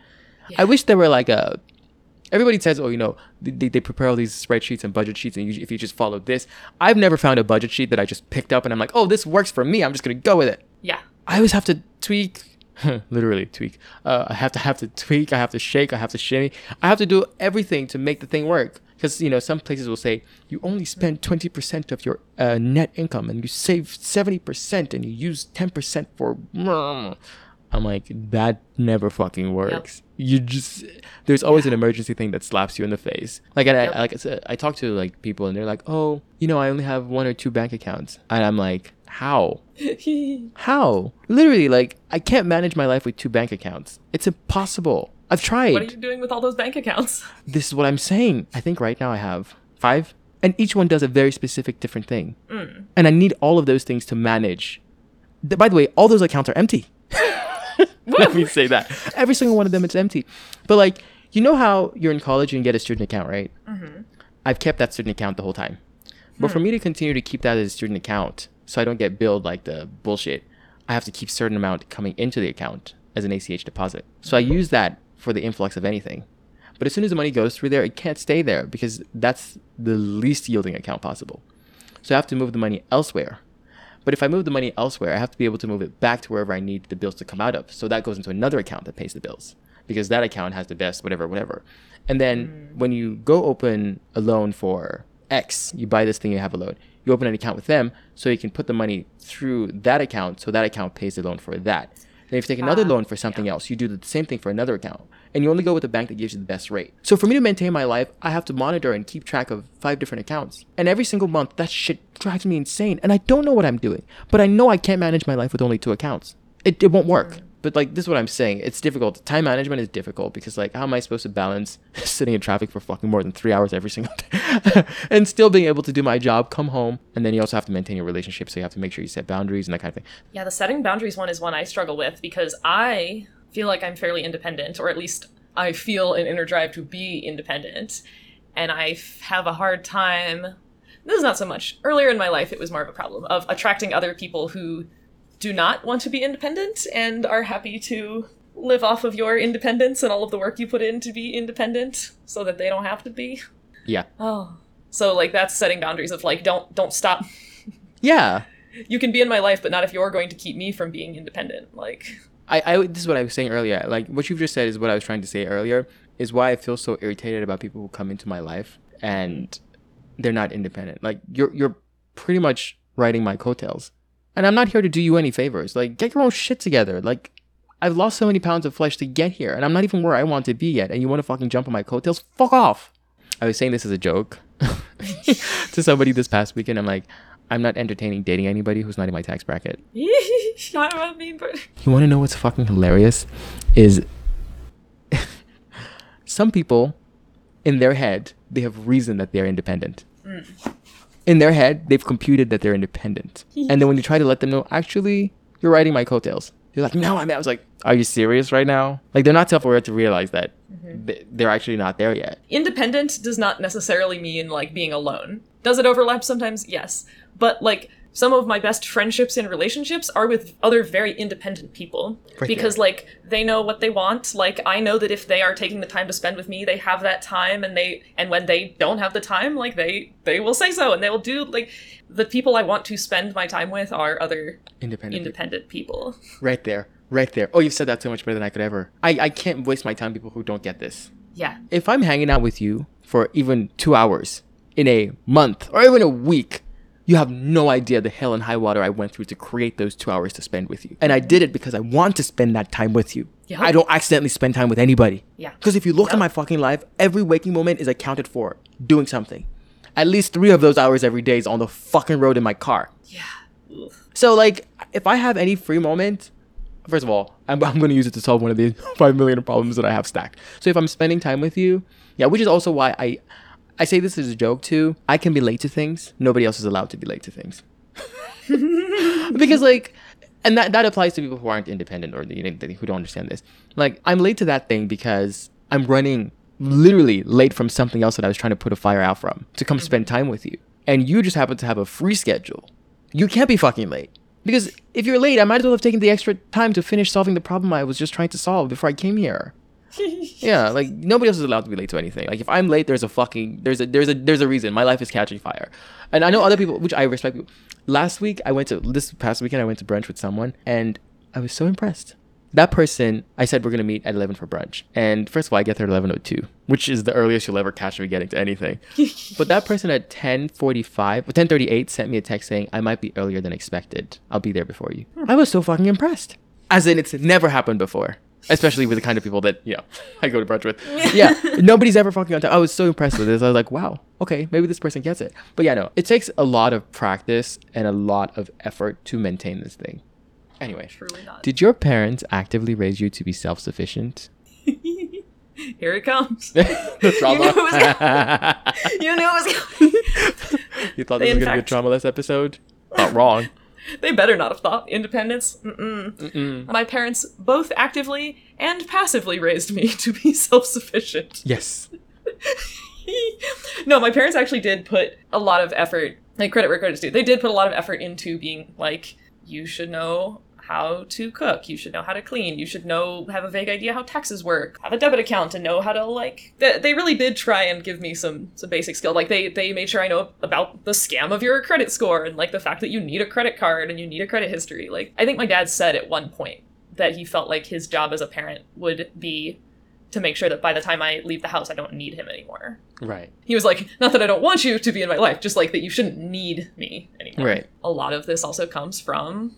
I wish there were like a. Everybody says, oh, you know, they, they prepare all these spreadsheets and budget sheets, and you, if you just follow this, I've never found a budget sheet that I just picked up and I'm like, oh, this works for me. I'm just gonna go with it. Yeah. I always have to tweak, literally tweak. Uh, I have to have to tweak. I have to shake. I have to shimmy. I have to do everything to make the thing work. Because you know, some places will say you only spend twenty percent of your uh, net income, and you save seventy percent, and you use ten percent for. I'm like, that never fucking works. You just there's always an emergency thing that slaps you in the face. Like, and Yep. I, like I said, I talk to like people, and they're like, oh, you know, I only have one or two bank accounts, and I'm like, how? How? Literally, like, I can't manage my life with two bank accounts. It's impossible. I've tried. what are you doing with all those bank accounts? This is what I'm saying. I think right now I have five, and each one does a very specific different thing. Mm. And I need all of those things to manage. By the way, all those accounts are empty. Let me say that. Every single one of them it's empty. But, like, you know how you're in college and you get a student account, right? Mm-hmm. I've kept that student account the whole time. But for hmm. me to continue to keep that as a student account, so I don't get billed like the bullshit, I have to keep certain amount coming into the account as an ACH deposit. So I use that for the influx of anything. But as soon as the money goes through there, it can't stay there because that's the least yielding account possible. So I have to move the money elsewhere. But if I move the money elsewhere, I have to be able to move it back to wherever I need the bills to come out of. So that goes into another account that pays the bills because that account has the best whatever whatever. And then mm. when you go open a loan for X, you buy this thing, you have a loan. You open an account with them so you can put the money through that account so that account pays the loan for that. Then if you take another Ah, loan for something else, you do the same thing for another account. And you only go with the bank that gives you the best rate. So for me to maintain my life, I have to monitor and keep track of five different accounts. And every single month, that shit drives me insane. And I don't know what I'm doing. But I know I can't manage my life with only two accounts. It, it won't work. But like this is what I'm saying. It's difficult. Time management is difficult because like how am I supposed to balance sitting in traffic for fucking more than three hours every single day and still being able to do my job, come home, and then you also have to maintain your relationship, so you have to make sure you set boundaries and that kind of thing. Yeah, the setting boundaries one is one I struggle with because I feel like I'm fairly independent, or at least I feel an inner drive to be independent. And I f- have a hard time. This is not so much. Earlier in my life, it was more of a problem of attracting other people who do not want to be independent and are happy to live off of your independence and all of the work you put in to be independent so that they don't have to be. Yeah. Oh. So like that's setting boundaries of like don't don't stop Yeah. you can be in my life, but not if you're going to keep me from being independent. Like, I, I this is what I was saying earlier. Like what you've just said is what I was trying to say earlier. Is why I feel so irritated about people who come into my life and they're not independent. Like you're you're pretty much riding my coattails, and I'm not here to do you any favors. Like get your own shit together. Like I've lost so many pounds of flesh to get here, and I'm not even where I want to be yet. And you want to fucking jump on my coattails? Fuck off. I was saying this as a joke to somebody this past weekend. I'm like, I'm not entertaining dating anybody who's not in my tax bracket. I mean, but You want to know what's fucking hilarious? Is some people in their head, they have reason that they're independent. Mm. In their head, they've computed that they're independent. and then when you try to let them know, actually, you're riding my coattails. They're like, no, I'm. I was like, are you serious right now? Like, they're not self-aware to realize that mm-hmm. th- they're actually not there yet. independent does not necessarily mean like being alone. Does it overlap sometimes? Yes. But like some of my best friendships and relationships are with other very independent people Right because like they know what they want. Like I know that if they are taking the time to spend with me, they have that time and they and when they don't have the time, like they they will say so and they will do like the people I want to spend my time with are other Independent. independent people. Right there. Right there. Oh, you've said that so much better than I could ever. I, I can't waste my time people who don't get this. Yeah. if I'm hanging out with you for even two hours in a month or even a week, you have no idea the hell and high water I went through to create those two hours to spend with you. And I did it because I want to spend that time with you. Yeah. I don't accidentally spend time with anybody. Yeah. Because if you look at my fucking life, every waking moment is accounted for doing something. At least three of those hours every day is on the fucking road in my car. Yeah. Ugh. So like, if I have any free moment, first of all, I'm, I'm going to use it to solve one of the five million problems that I have stacked. So if I'm spending time with you, yeah, which is also why I, I say this as a joke too. I can be late to things. Nobody else is allowed to be late to things. because like, and that that applies to people who aren't independent or you know, who don't understand this. Like, I'm late to that thing because I'm running literally late from something else that I was trying to put a fire out from to come spend mm-hmm. time with you, and you just happen to have a free schedule. You can't be fucking late. Because if you're late, I might as well have taken the extra time to finish solving the problem I was just trying to solve before I came here. yeah, like nobody else is allowed to be late to anything. Like if I'm late, there's a fucking there's a there's a there's a reason. My life is catching fire, and I know other people, which I respect. Last week, I went to this past weekend. I went to brunch with someone, and I was so impressed. That person, I said we're gonna meet at eleven for brunch, and first of all, I get there at eleven oh two, which is the earliest you'll ever catch me getting to anything. but that person at ten forty five, ten thirty eight, sent me a text saying I might be earlier than expected. I'll be there before you. Hmm. I was so fucking impressed. As in, it's never happened before especially with the kind of people that you know I go to brunch with. Yeah, nobody's ever fucking on time. I was so impressed with this. I was like, wow, okay, maybe this person gets it. But yeah, no, it takes a lot of practice and a lot of effort to maintain this thing. Anyway, Truly not. did your parents actively raise you to be self-sufficient? Here it comes. the trauma. You knew it was you knew it was coming. You thought this was gonna be a traumaless episode? Not wrong. They better not have thought independence. Mm-mm. Mm-mm. My parents both actively and passively raised me to be self-sufficient. Yes. no, my parents actually did put a lot of effort, like credit where credit's due. They did put a lot of effort into being like, you should know how to cook, you should know how to clean, you should know, have a vague idea how taxes work, have a debit account, and know how to like. They, they really did try and give me some some basic skill. Like they they made sure I know about the scam of your credit score and like the fact that you need a credit card and you need a credit history. Like I think my dad said at one point that he felt like his job as a parent would be to make sure that by the time I leave the house, I don't need him anymore. Right. He was like, not that I don't want you to be in my life, just like that you shouldn't need me anymore. Right. A lot of this also comes from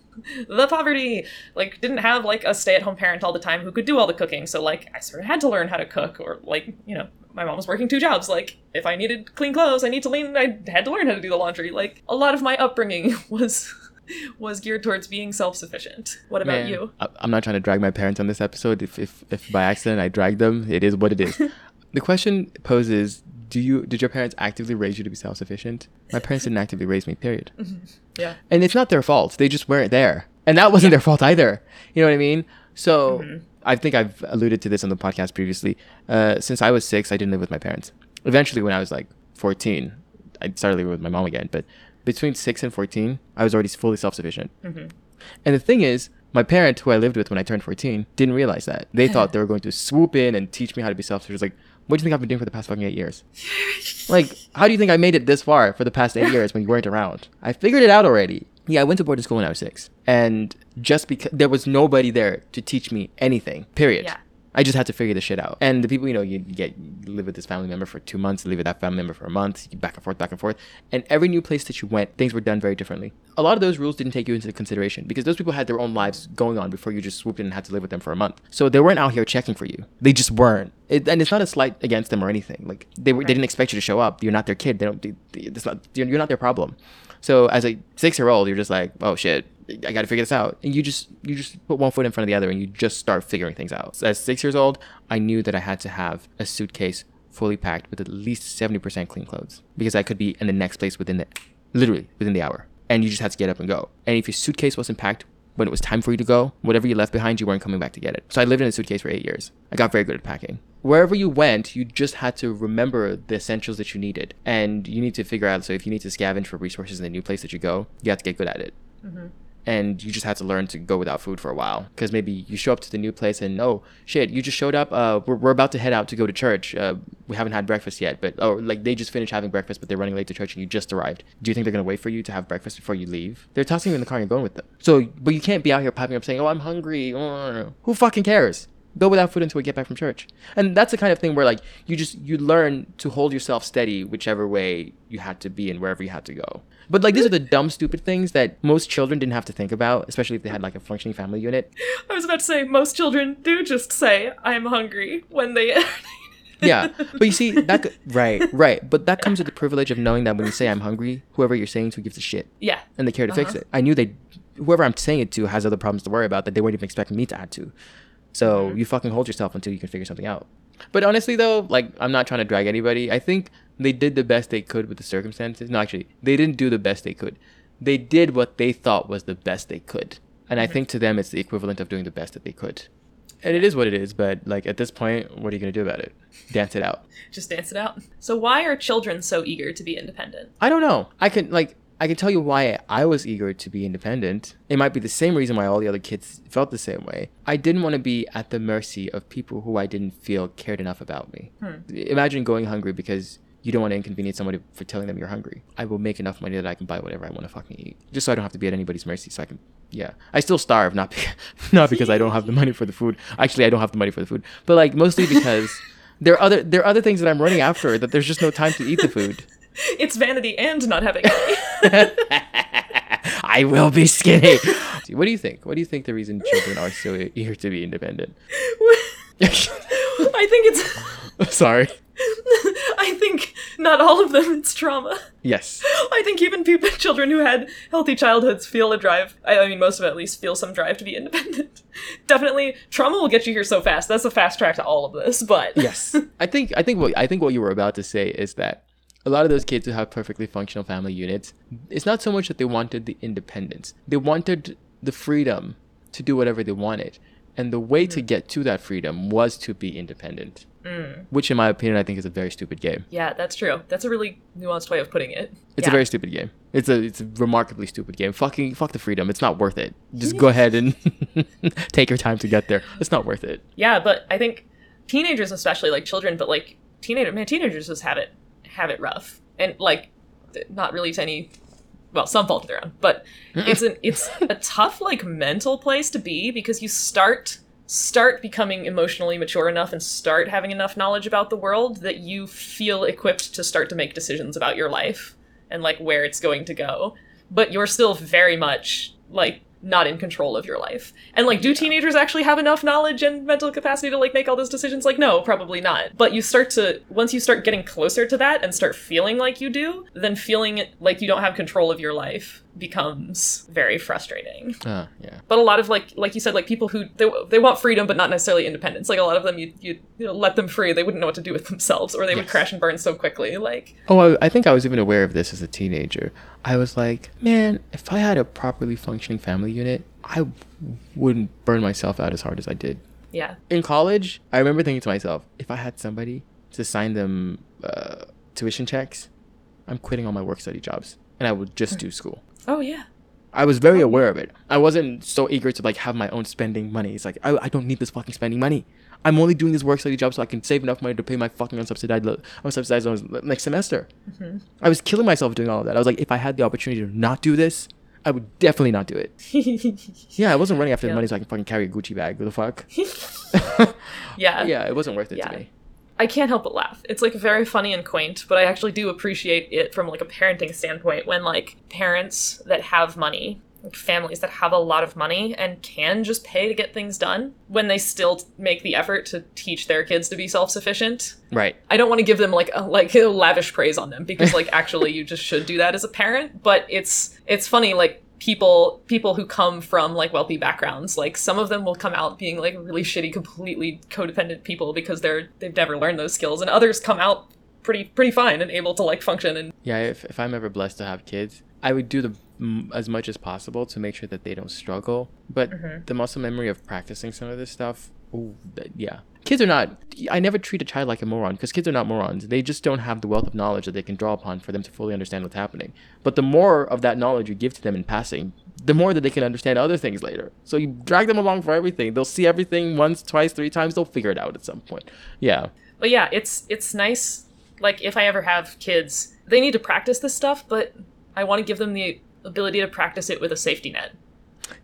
the poverty. Like, didn't have like a stay at home parent all the time who could do all the cooking. So, like, I sort of had to learn how to cook, or like, you know, my mom was working two jobs. Like, if I needed clean clothes, I need to lean, I had to learn how to do the laundry. Like, a lot of my upbringing was. Was geared towards being self-sufficient. What about Man, you? I- I'm not trying to drag my parents on this episode. If, if, if by accident I drag them, it is what it is. the question poses do you did your parents actively raise you to be self-sufficient my parents didn't actively raise me period Yeah. and it's not their fault they just weren't there and that wasn't their fault either you know what i mean so i think i've alluded to this on the podcast previously uh, since i was six i didn't live with my parents eventually when i was like 14 i started living with my mom again but between 6 and 14 i was already fully self-sufficient mm-hmm. and the thing is, my parent, who I lived with when I turned 14, didn't realize that. They thought they were going to swoop in and teach me how to be self sufficient. Like, what do you think I've been doing for the past fucking eight years? like, how do you think I made it this far for the past eight years when you weren't around? I figured it out already. Yeah, I went to boarding school when I was six. And just because there was nobody there to teach me anything, period. Yeah. I just had to figure this shit out. And the people, you know, you get you live with this family member for two months, live with that family member for a month, you back and forth, back and forth. And every new place that you went, things were done very differently. A lot of those rules didn't take you into consideration because those people had their own lives going on before you just swooped in and had to live with them for a month. So they weren't out here checking for you. They just weren't. It, and it's not a slight against them or anything. Like they were, they didn't expect you to show up. You're not their kid. They don't. They, it's not. You're, you're not their problem. So as a six year old, you're just like, oh shit, I got to figure this out. And you just you just put one foot in front of the other, and you just start figuring things out. So as six years old, I knew that I had to have a suitcase fully packed with at least seventy percent clean clothes because I could be in the next place within the literally within the hour. And you just had to get up and go. And if your suitcase wasn't packed when it was time for you to go, whatever you left behind, you weren't coming back to get it. So I lived in a suitcase for eight years. I got very good at packing. Wherever you went, you just had to remember the essentials that you needed. And you need to figure out so if you need to scavenge for resources in the new place that you go, you have to get good at it. Mm-hmm. And you just had to learn to go without food for a while. Because maybe you show up to the new place and, oh, shit, you just showed up. Uh, we're, we're about to head out to go to church. Uh, we haven't had breakfast yet. But, oh, like they just finished having breakfast, but they're running late to church and you just arrived. Do you think they're going to wait for you to have breakfast before you leave? They're tossing you in the car and you're going with them. So, but you can't be out here popping up saying, oh, I'm hungry. Oh, Who fucking cares? Go without food until we get back from church. And that's the kind of thing where, like, you just, you learn to hold yourself steady whichever way you had to be and wherever you had to go. But, like, these are the dumb, stupid things that most children didn't have to think about, especially if they had, like, a functioning family unit. I was about to say, most children do just say, I'm hungry when they yeah, but you see that c- right, right. But that comes with the privilege of knowing that when you say I'm hungry, whoever you're saying to gives a shit Yeah. and they care to fix Uh-huh. it. I knew they, whoever I'm saying it to has other problems to worry about that they weren't even expecting me to add to. So Mm-hmm. you fucking hold yourself until you can figure something out. But honestly, though, like I'm not trying to drag anybody. I think they did the best they could with the circumstances. No, actually, they didn't do the best they could. They did what they thought was the best they could, and I Mm-hmm. think to them it's the equivalent of doing the best that they could. And it is what it is. But like at this point, what are you gonna do about it? Dance it out. Just dance it out. So why are children so eager to be independent? I don't know. I can like I can tell you why I was eager to be independent. It might be the same reason why all the other kids felt the same way. I didn't want to be at the mercy of people who I didn't feel cared enough about me. Imagine going hungry because you don't want to inconvenience somebody for telling them you're hungry. I will make enough money that I can buy whatever I want to fucking eat, just so I don't have to be at anybody's mercy. So I can, yeah, I still starve not because, not because I don't have the money for the food. Actually, I don't have the money for the food, but like mostly because there are other there are other things that I'm running after that there's just no time to eat the food. It's vanity and not having money. I will be skinny. what do you think? What do you think the reason children are so eager to be independent? I think it's. Sorry. I think not all of them. It's trauma. Yes. I think even people, children who had healthy childhoods, feel a drive. I, I mean, most of it at least feel some drive to be independent. Definitely, trauma will get you here so fast. That's a fast track to all of this. But Yes. I think I think what I think what you were about to say is that a lot of those kids who have perfectly functional family units, it's not so much that they wanted the independence. They wanted the freedom to do whatever they wanted. And the way to mm-hmm. get to that freedom was to be independent. Mm. Which in my opinion I think is a very stupid game. yeah, that's true. That's a really nuanced way of putting it. It's Yeah. a very stupid game. It's a it's a remarkably stupid game. Fucking fuck the freedom. It's not worth it. Just go ahead and take your time to get there. It's not worth it. Yeah, but I think teenagers, especially like children, but like teenager man, teenagers just have it have it rough, and like not really to any, well, some fault of their own, but it's an it's a tough like mental place to be because you start start becoming emotionally mature enough and start having enough knowledge about the world that you feel equipped to start to make decisions about your life and like where it's going to go but you're still very much like not in control of your life. And like do teenagers actually have enough knowledge and mental capacity to like make all those decisions? Like no, probably not. But you start to once you start getting closer to that and start feeling like you do, then feeling like you don't have control of your life becomes very frustrating. Uh, yeah. But a lot of like like you said like people who they, they want freedom but not necessarily independence. Like a lot of them you you, you know, let them free, they wouldn't know what to do with themselves or they would crash and burn so quickly. Like Oh, I, I think I was even aware of this as a teenager. I was like, man, if I had a properly functioning family unit, I wouldn't burn myself out as hard as I did. yeah. In college, I remember thinking to myself, if I had somebody to sign them uh, tuition checks, I'm quitting all my work study jobs and I would just do school. Oh yeah. I was very oh, aware of it. I wasn't so eager to like have my own spending money. It's like I, I don't need this fucking spending money. I'm only doing this work study job so I can save enough money to pay my fucking unsubsidized lo- unsubsidized loans next semester. Mm-hmm. I was killing myself doing all of that. I was like, if I had the opportunity to not do this, I would definitely not do it. Yeah, I wasn't running after the money so I can fucking carry a Gucci bag. What the fuck? yeah. yeah, it wasn't worth it Yeah. to me. I can't help but laugh. It's like very funny and quaint, but I actually do appreciate it from like a parenting standpoint when like parents that have money, like families that have a lot of money and can just pay to get things done, when they still make the effort to teach their kids to be self-sufficient. Right. I don't want to give them like a, like lavish praise on them because like actually you just should do that as a parent, but it's it's funny like people people who come from like wealthy backgrounds like some of them will come out being like really shitty completely codependent people because they're they've never learned those skills and others come out pretty pretty fine and able to like function and Yeah, if, if I'm ever blessed to have kids, I would do the m- as much as possible to make sure that they don't struggle. But Mm-hmm. the muscle memory of practicing some of this stuff, ooh, yeah. Kids are not. I never treat a child like a moron because kids are not morons. They just don't have the wealth of knowledge that they can draw upon for them to fully understand what's happening. But the more of that knowledge you give to them in passing, the more that they can understand other things later. So you drag them along for everything. They'll see everything once, twice, three times. They'll figure it out at some point. Yeah. but yeah it's it's nice like if i ever have kids they need to practice this stuff but i want to give them the ability to practice it with a safety net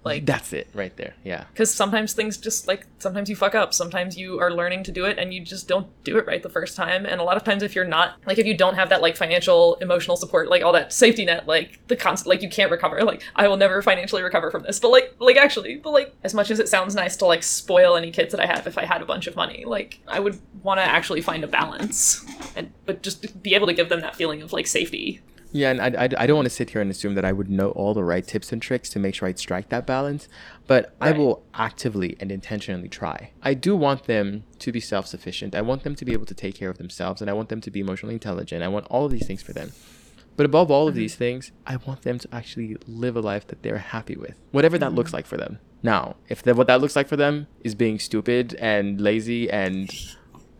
Like That's it right there. Yeah. because sometimes things just like sometimes you fuck up sometimes you are learning to do it and you just don't do it right the first time and a lot of times if you're not like if you don't have that like financial emotional support like all that safety net like the constant like you can't recover like i will never financially recover from this but like like actually but like as much as it sounds nice to like spoil any kids that i have if i had a bunch of money like i would want to actually find a balance and but just be able to give them that feeling of like safety Yeah, and I, I, I don't want to sit here and assume that I would know all the right tips and tricks to make sure I strike that balance, but I will actively and intentionally try. I do want them to be self sufficient. I want them to be able to take care of themselves, and I want them to be emotionally intelligent. I want all of these things for them. But above all of mm-hmm. these things, I want them to actually live a life that they're happy with, whatever that looks mm-hmm. like for them. Now, if that, what that looks like for them is being stupid and lazy and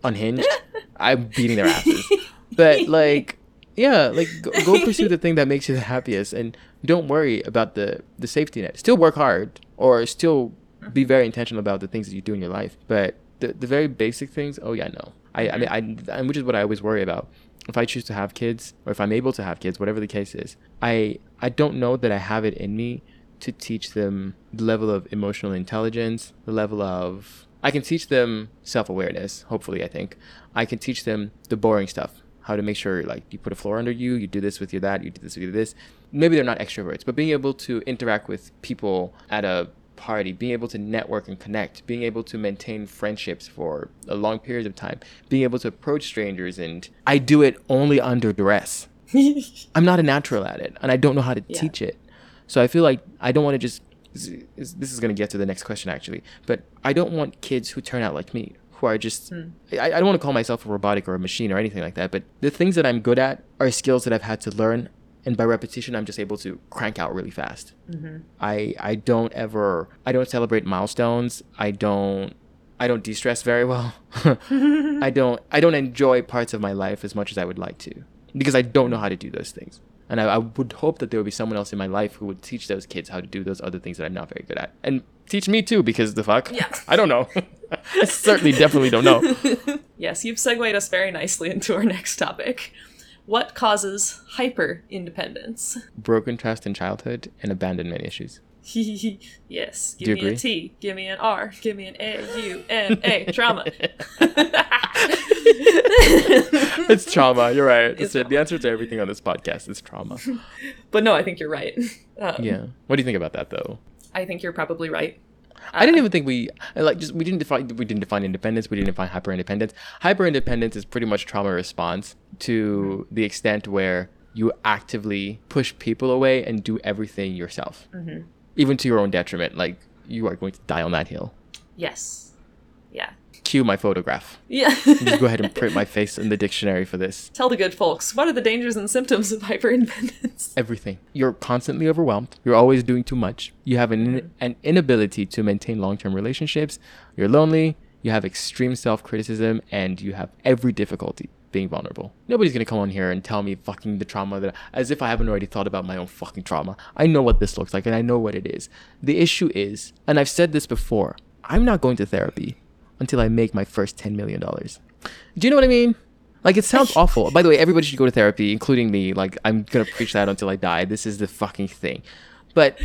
unhinged, I'm beating their asses. But like, yeah, like go, go pursue the thing that makes you the happiest, and don't worry about the the safety net. Still work hard, or still be mm-hmm. very intentional about the things that you do in your life. But the the very basic things, oh yeah, no. I I mean mm-hmm. I, and which is what I always worry about. If I choose to have kids, or if I'm able to have kids, whatever the case is, I I don't know that I have it in me to teach them the level of emotional intelligence, the level of I can teach them self-awareness, hopefully I think. I can teach them the boring stuff, how to make sure like you put a floor under you, you do this with your that, you do this with your this. Maybe they're not extroverts, but being able to interact with people at a party, being able to network and connect, being able to maintain friendships for a long period of time, being able to approach strangers and I do it only under duress. I'm not a natural at it and I don't know how to Yeah. teach it. So I feel like I don't want to just this is, this is going to get to the next question actually, but I don't want kids who turn out like me who are just hmm. I, I don't want to call myself a robotic or a machine or anything like that, but the things that I'm good at are skills that I've had to learn and by repetition I'm just able to crank out really fast. Mm-hmm. I I don't ever I don't celebrate milestones. I don't I don't de-stress very well. I don't I don't enjoy parts of my life as much as I would like to because I don't know how to do those things. And I, I would hope that there would be someone else in my life who would teach those kids how to do those other things that I'm not very good at. And teach me too because the fuck? Yeah. I don't know. I certainly definitely don't know. Yes, you've segued us very nicely into our next topic. What causes hyper independence? Broken trust in childhood and abandonment issues. yes. Give Do me a agree? T. Give me an R. Give me an A U N A. Trauma. it's trauma. You're right. It's it. The answer to everything on this podcast is trauma. but no, I think you're right. Um, Yeah. What do you think about that though? I think you're probably right. I didn't uh, even think we like just we didn't define we didn't define independence. We didn't define hyper independence. Hyper independence is pretty much trauma response to mm-hmm. the extent where you actively push people away and do everything yourself, mm-hmm. even to your own detriment. Like you are going to die on that hill. Yes. Yeah. Cue my photograph. Yeah. Just go ahead and print my face in the dictionary for this. Tell the good folks what are the dangers and symptoms of hyperindependence? Everything. You're constantly overwhelmed. You're always doing too much. You have an, mm-hmm. an inability to maintain long term relationships. You're lonely. You have extreme self criticism. And you have every difficulty being vulnerable. Nobody's going to come on here and tell me fucking the trauma that, as if I haven't already thought about my own fucking trauma. I know what this looks like and I know what it is. The issue is, and I've said this before, I'm not going to therapy until I make my first $10 million. Do you know what I mean? Like it sounds awful. By the way, everybody should go to therapy, including me. Like I'm gonna preach that until I die. This is the fucking thing. But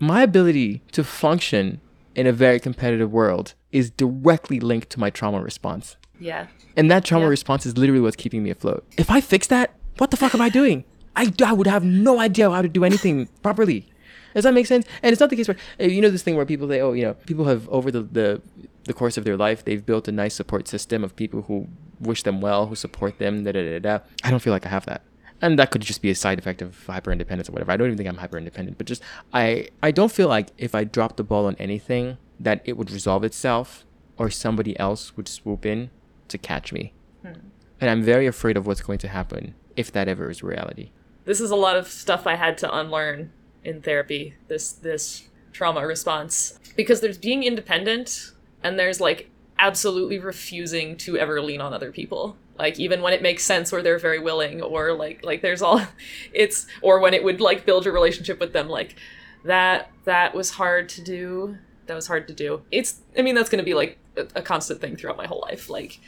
my ability to function in a very competitive world is directly linked to my trauma response. Yeah. And that trauma Yeah. response is literally what's keeping me afloat. If I fix that, what the fuck am I doing? I, I would have no idea how to do anything properly. Does that make sense? And it's not the case where uh, you know this thing where people say, oh, you know, people have over the, the the course of their life, they've built a nice support system of people who wish them well, who support them. Da da da da. I don't feel like I have that, and that could just be a side effect of hyper independence or whatever. I don't even think I'm hyper independent, but just I I don't feel like if I dropped the ball on anything that it would resolve itself or somebody else would swoop in to catch me. And I'm very afraid of what's going to happen if that ever is reality. This is a lot of stuff I had to unlearn in therapy. This this trauma response because there's being independent and there's like absolutely refusing to ever lean on other people. Like even when it makes sense or they're very willing or like like there's all it's or when it would like build your relationship with them like that that was hard to do. That was hard to do. It's I mean that's going to be like a, a constant thing throughout my whole life. Like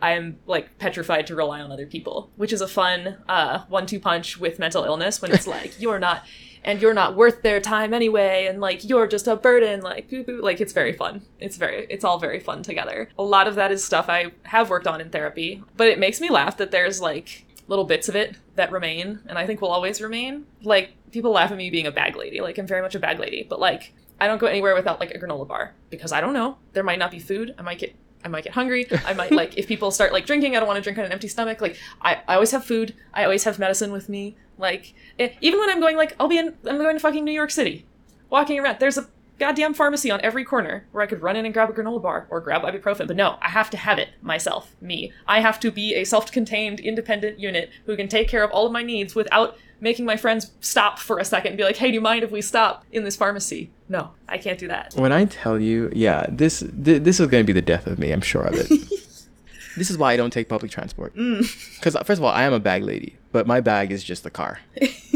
I'm like petrified to rely on other people, which is a fun uh, one-two punch with mental illness when it's like you're not and you're not worth their time anyway and like you're just a burden like boo boo like it's very fun. It's very it's all very fun together. A lot of that is stuff i have worked on in therapy but it makes me laugh that there's like little bits of it that remain and i think will always remain. Like people laugh at me being a bag lady like i'm very much a bag lady but like i don't go anywhere without like a granola bar because i don't know. There might not be food. I might get I might get hungry. I might like if people start like drinking, I don't want to drink on an empty stomach. Like I, I always have food. I always have medicine with me. Like eh, even when I'm going like I'll be in I'm going to fucking New York City, walking around. There's a goddamn pharmacy on every corner where I could run in and grab a granola bar or grab ibuprofen. But no, I have to have it myself, me. I have to be a self-contained, independent unit who can take care of all of my needs without making my friends stop for a second and be like, "Hey, do you mind if we stop in this pharmacy?" No, I can't do that. When I tell you, yeah, this th- this is going to be the death of me. I'm sure of it. this is why I don't take public transport. Mm. Because first of all, I am a bag lady, but my bag is just the car,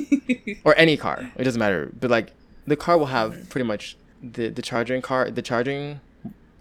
or any car. It doesn't matter. But like, the car will have mm. pretty much the the charging car, the charging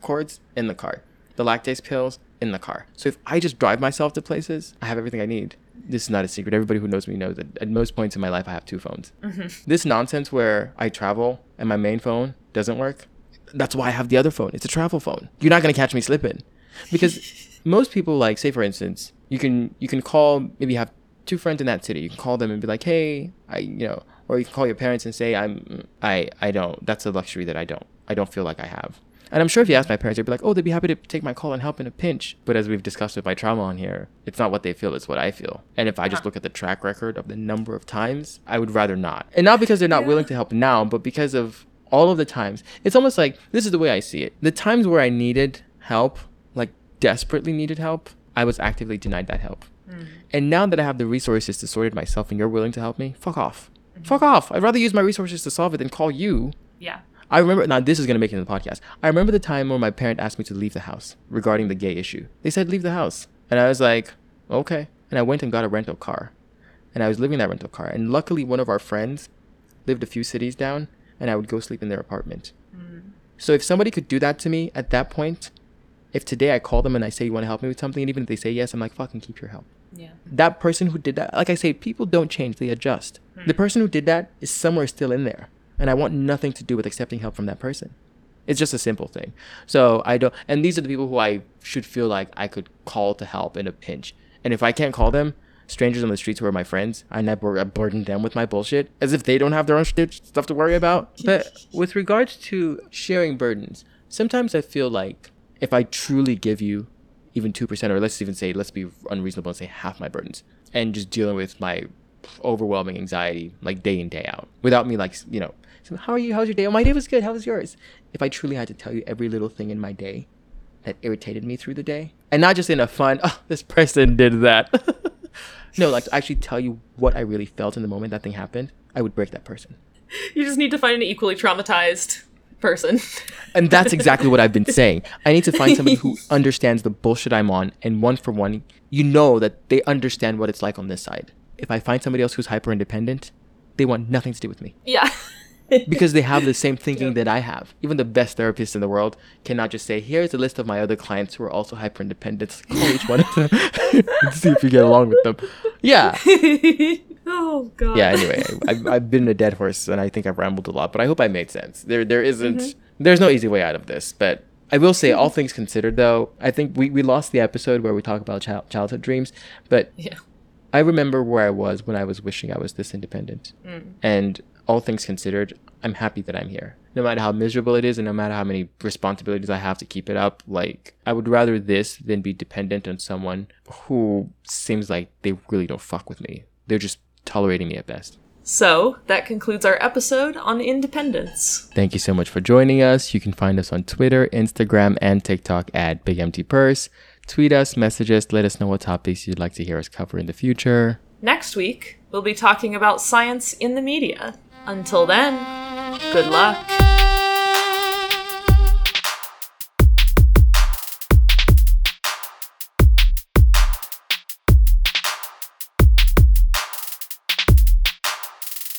cords in the car, the lactase pills in the car. So if I just drive myself to places, I have everything I need. This is not a secret. Everybody who knows me knows that at most points in my life, I have two phones. Mm-hmm. This nonsense where I travel and my main phone doesn't work, that's why I have the other phone. It's a travel phone. You're not gonna catch me slipping, because most people like, say for instance, you can you can call maybe you have two friends in that city. You can call them and be like, hey, I you know, or you can call your parents and say, I'm I I don't. That's a luxury that I don't. I don't feel like I have. And I'm sure if you ask my parents, they'd be like, oh, they'd be happy to take my call and help in a pinch. But as we've discussed with my trauma on here, it's not what they feel, it's what I feel. And if I just uh-huh. look at the track record of the number of times, I would rather not. And not because they're not willing to help now, but because of all of the times. It's almost like this is the way I see it. The times where I needed help, like desperately needed help, I was actively denied that help. Mm-hmm. And now that I have the resources to sort it myself and you're willing to help me, fuck off. Mm-hmm. Fuck off. I'd rather use my resources to solve it than call you Yeah. I remember now this is gonna make it in the podcast. I remember the time where my parent asked me to leave the house regarding the gay issue. They said leave the house. And I was like, okay. And I went and got a rental car. And I was living in that rental car. And luckily one of our friends lived a few cities down and I would go sleep in their apartment. Mm. So if somebody could do that to me at that point, if today I call them and I say you want to help me with something, and even if they say yes, I'm like, fucking keep your help Yeah. that person who did that like i say people don't change they adjust the hmm. person who did that is somewhere still in there and i want nothing to do with accepting help from that person. It's just a simple thing. So i don't and these are the people who i should feel like i could call to help in a pinch. And if i can't call them strangers on the streets who are my friends i never burden them with my bullshit as if they don't have their own stuff to worry about. But with regards to sharing burdens sometimes i feel like if i truly give you even 2% or let's even say let's be unreasonable and say half my burdens and just dealing with my overwhelming anxiety like day in day out without me like you know saying, how are you how's your day oh my day was good how was yours if i truly had to tell you every little thing in my day that irritated me through the day and not just in a fun oh this person did that no like to actually tell you what i really felt in the moment that thing happened i would break that person You just need to find an equally traumatized person. And that's exactly what I've been saying. I need to find somebody who understands the bullshit I'm on, and one for one, you know that they understand what it's like on this side. If I find somebody else who's hyper independent, they want nothing to do with me yeah. Because they have the same thinking that I have. Even the best therapists in the world cannot just say, "Here's a list of my other clients who are also hyper independent. Call each one of them and see if you get along with them." Yeah, oh god. yeah. Anyway, I've, I've been a dead horse, and I think I've rambled a lot, but I hope I made sense. There, there isn't, mm-hmm. there's no easy way out of this. But I will say, all mm-hmm. things considered, though, I think we we lost the episode where we talk about child, childhood dreams, but Yeah. I remember where I was when I was wishing I was this independent. Mm. And all things considered, I'm happy that I'm here. No matter how miserable it is and no matter how many responsibilities I have to keep it up, like I would rather this than be dependent on someone who seems like they really don't fuck with me. They're just tolerating me at best. So that concludes our episode on independence. Thank you so much for joining us. You can find us on Twitter, Instagram, and TikTok at Big Empty Purse. Tweet us, message us, let us know what topics you'd like to hear us cover in the future. Next week, we'll be talking about science in the media. Until then, good luck.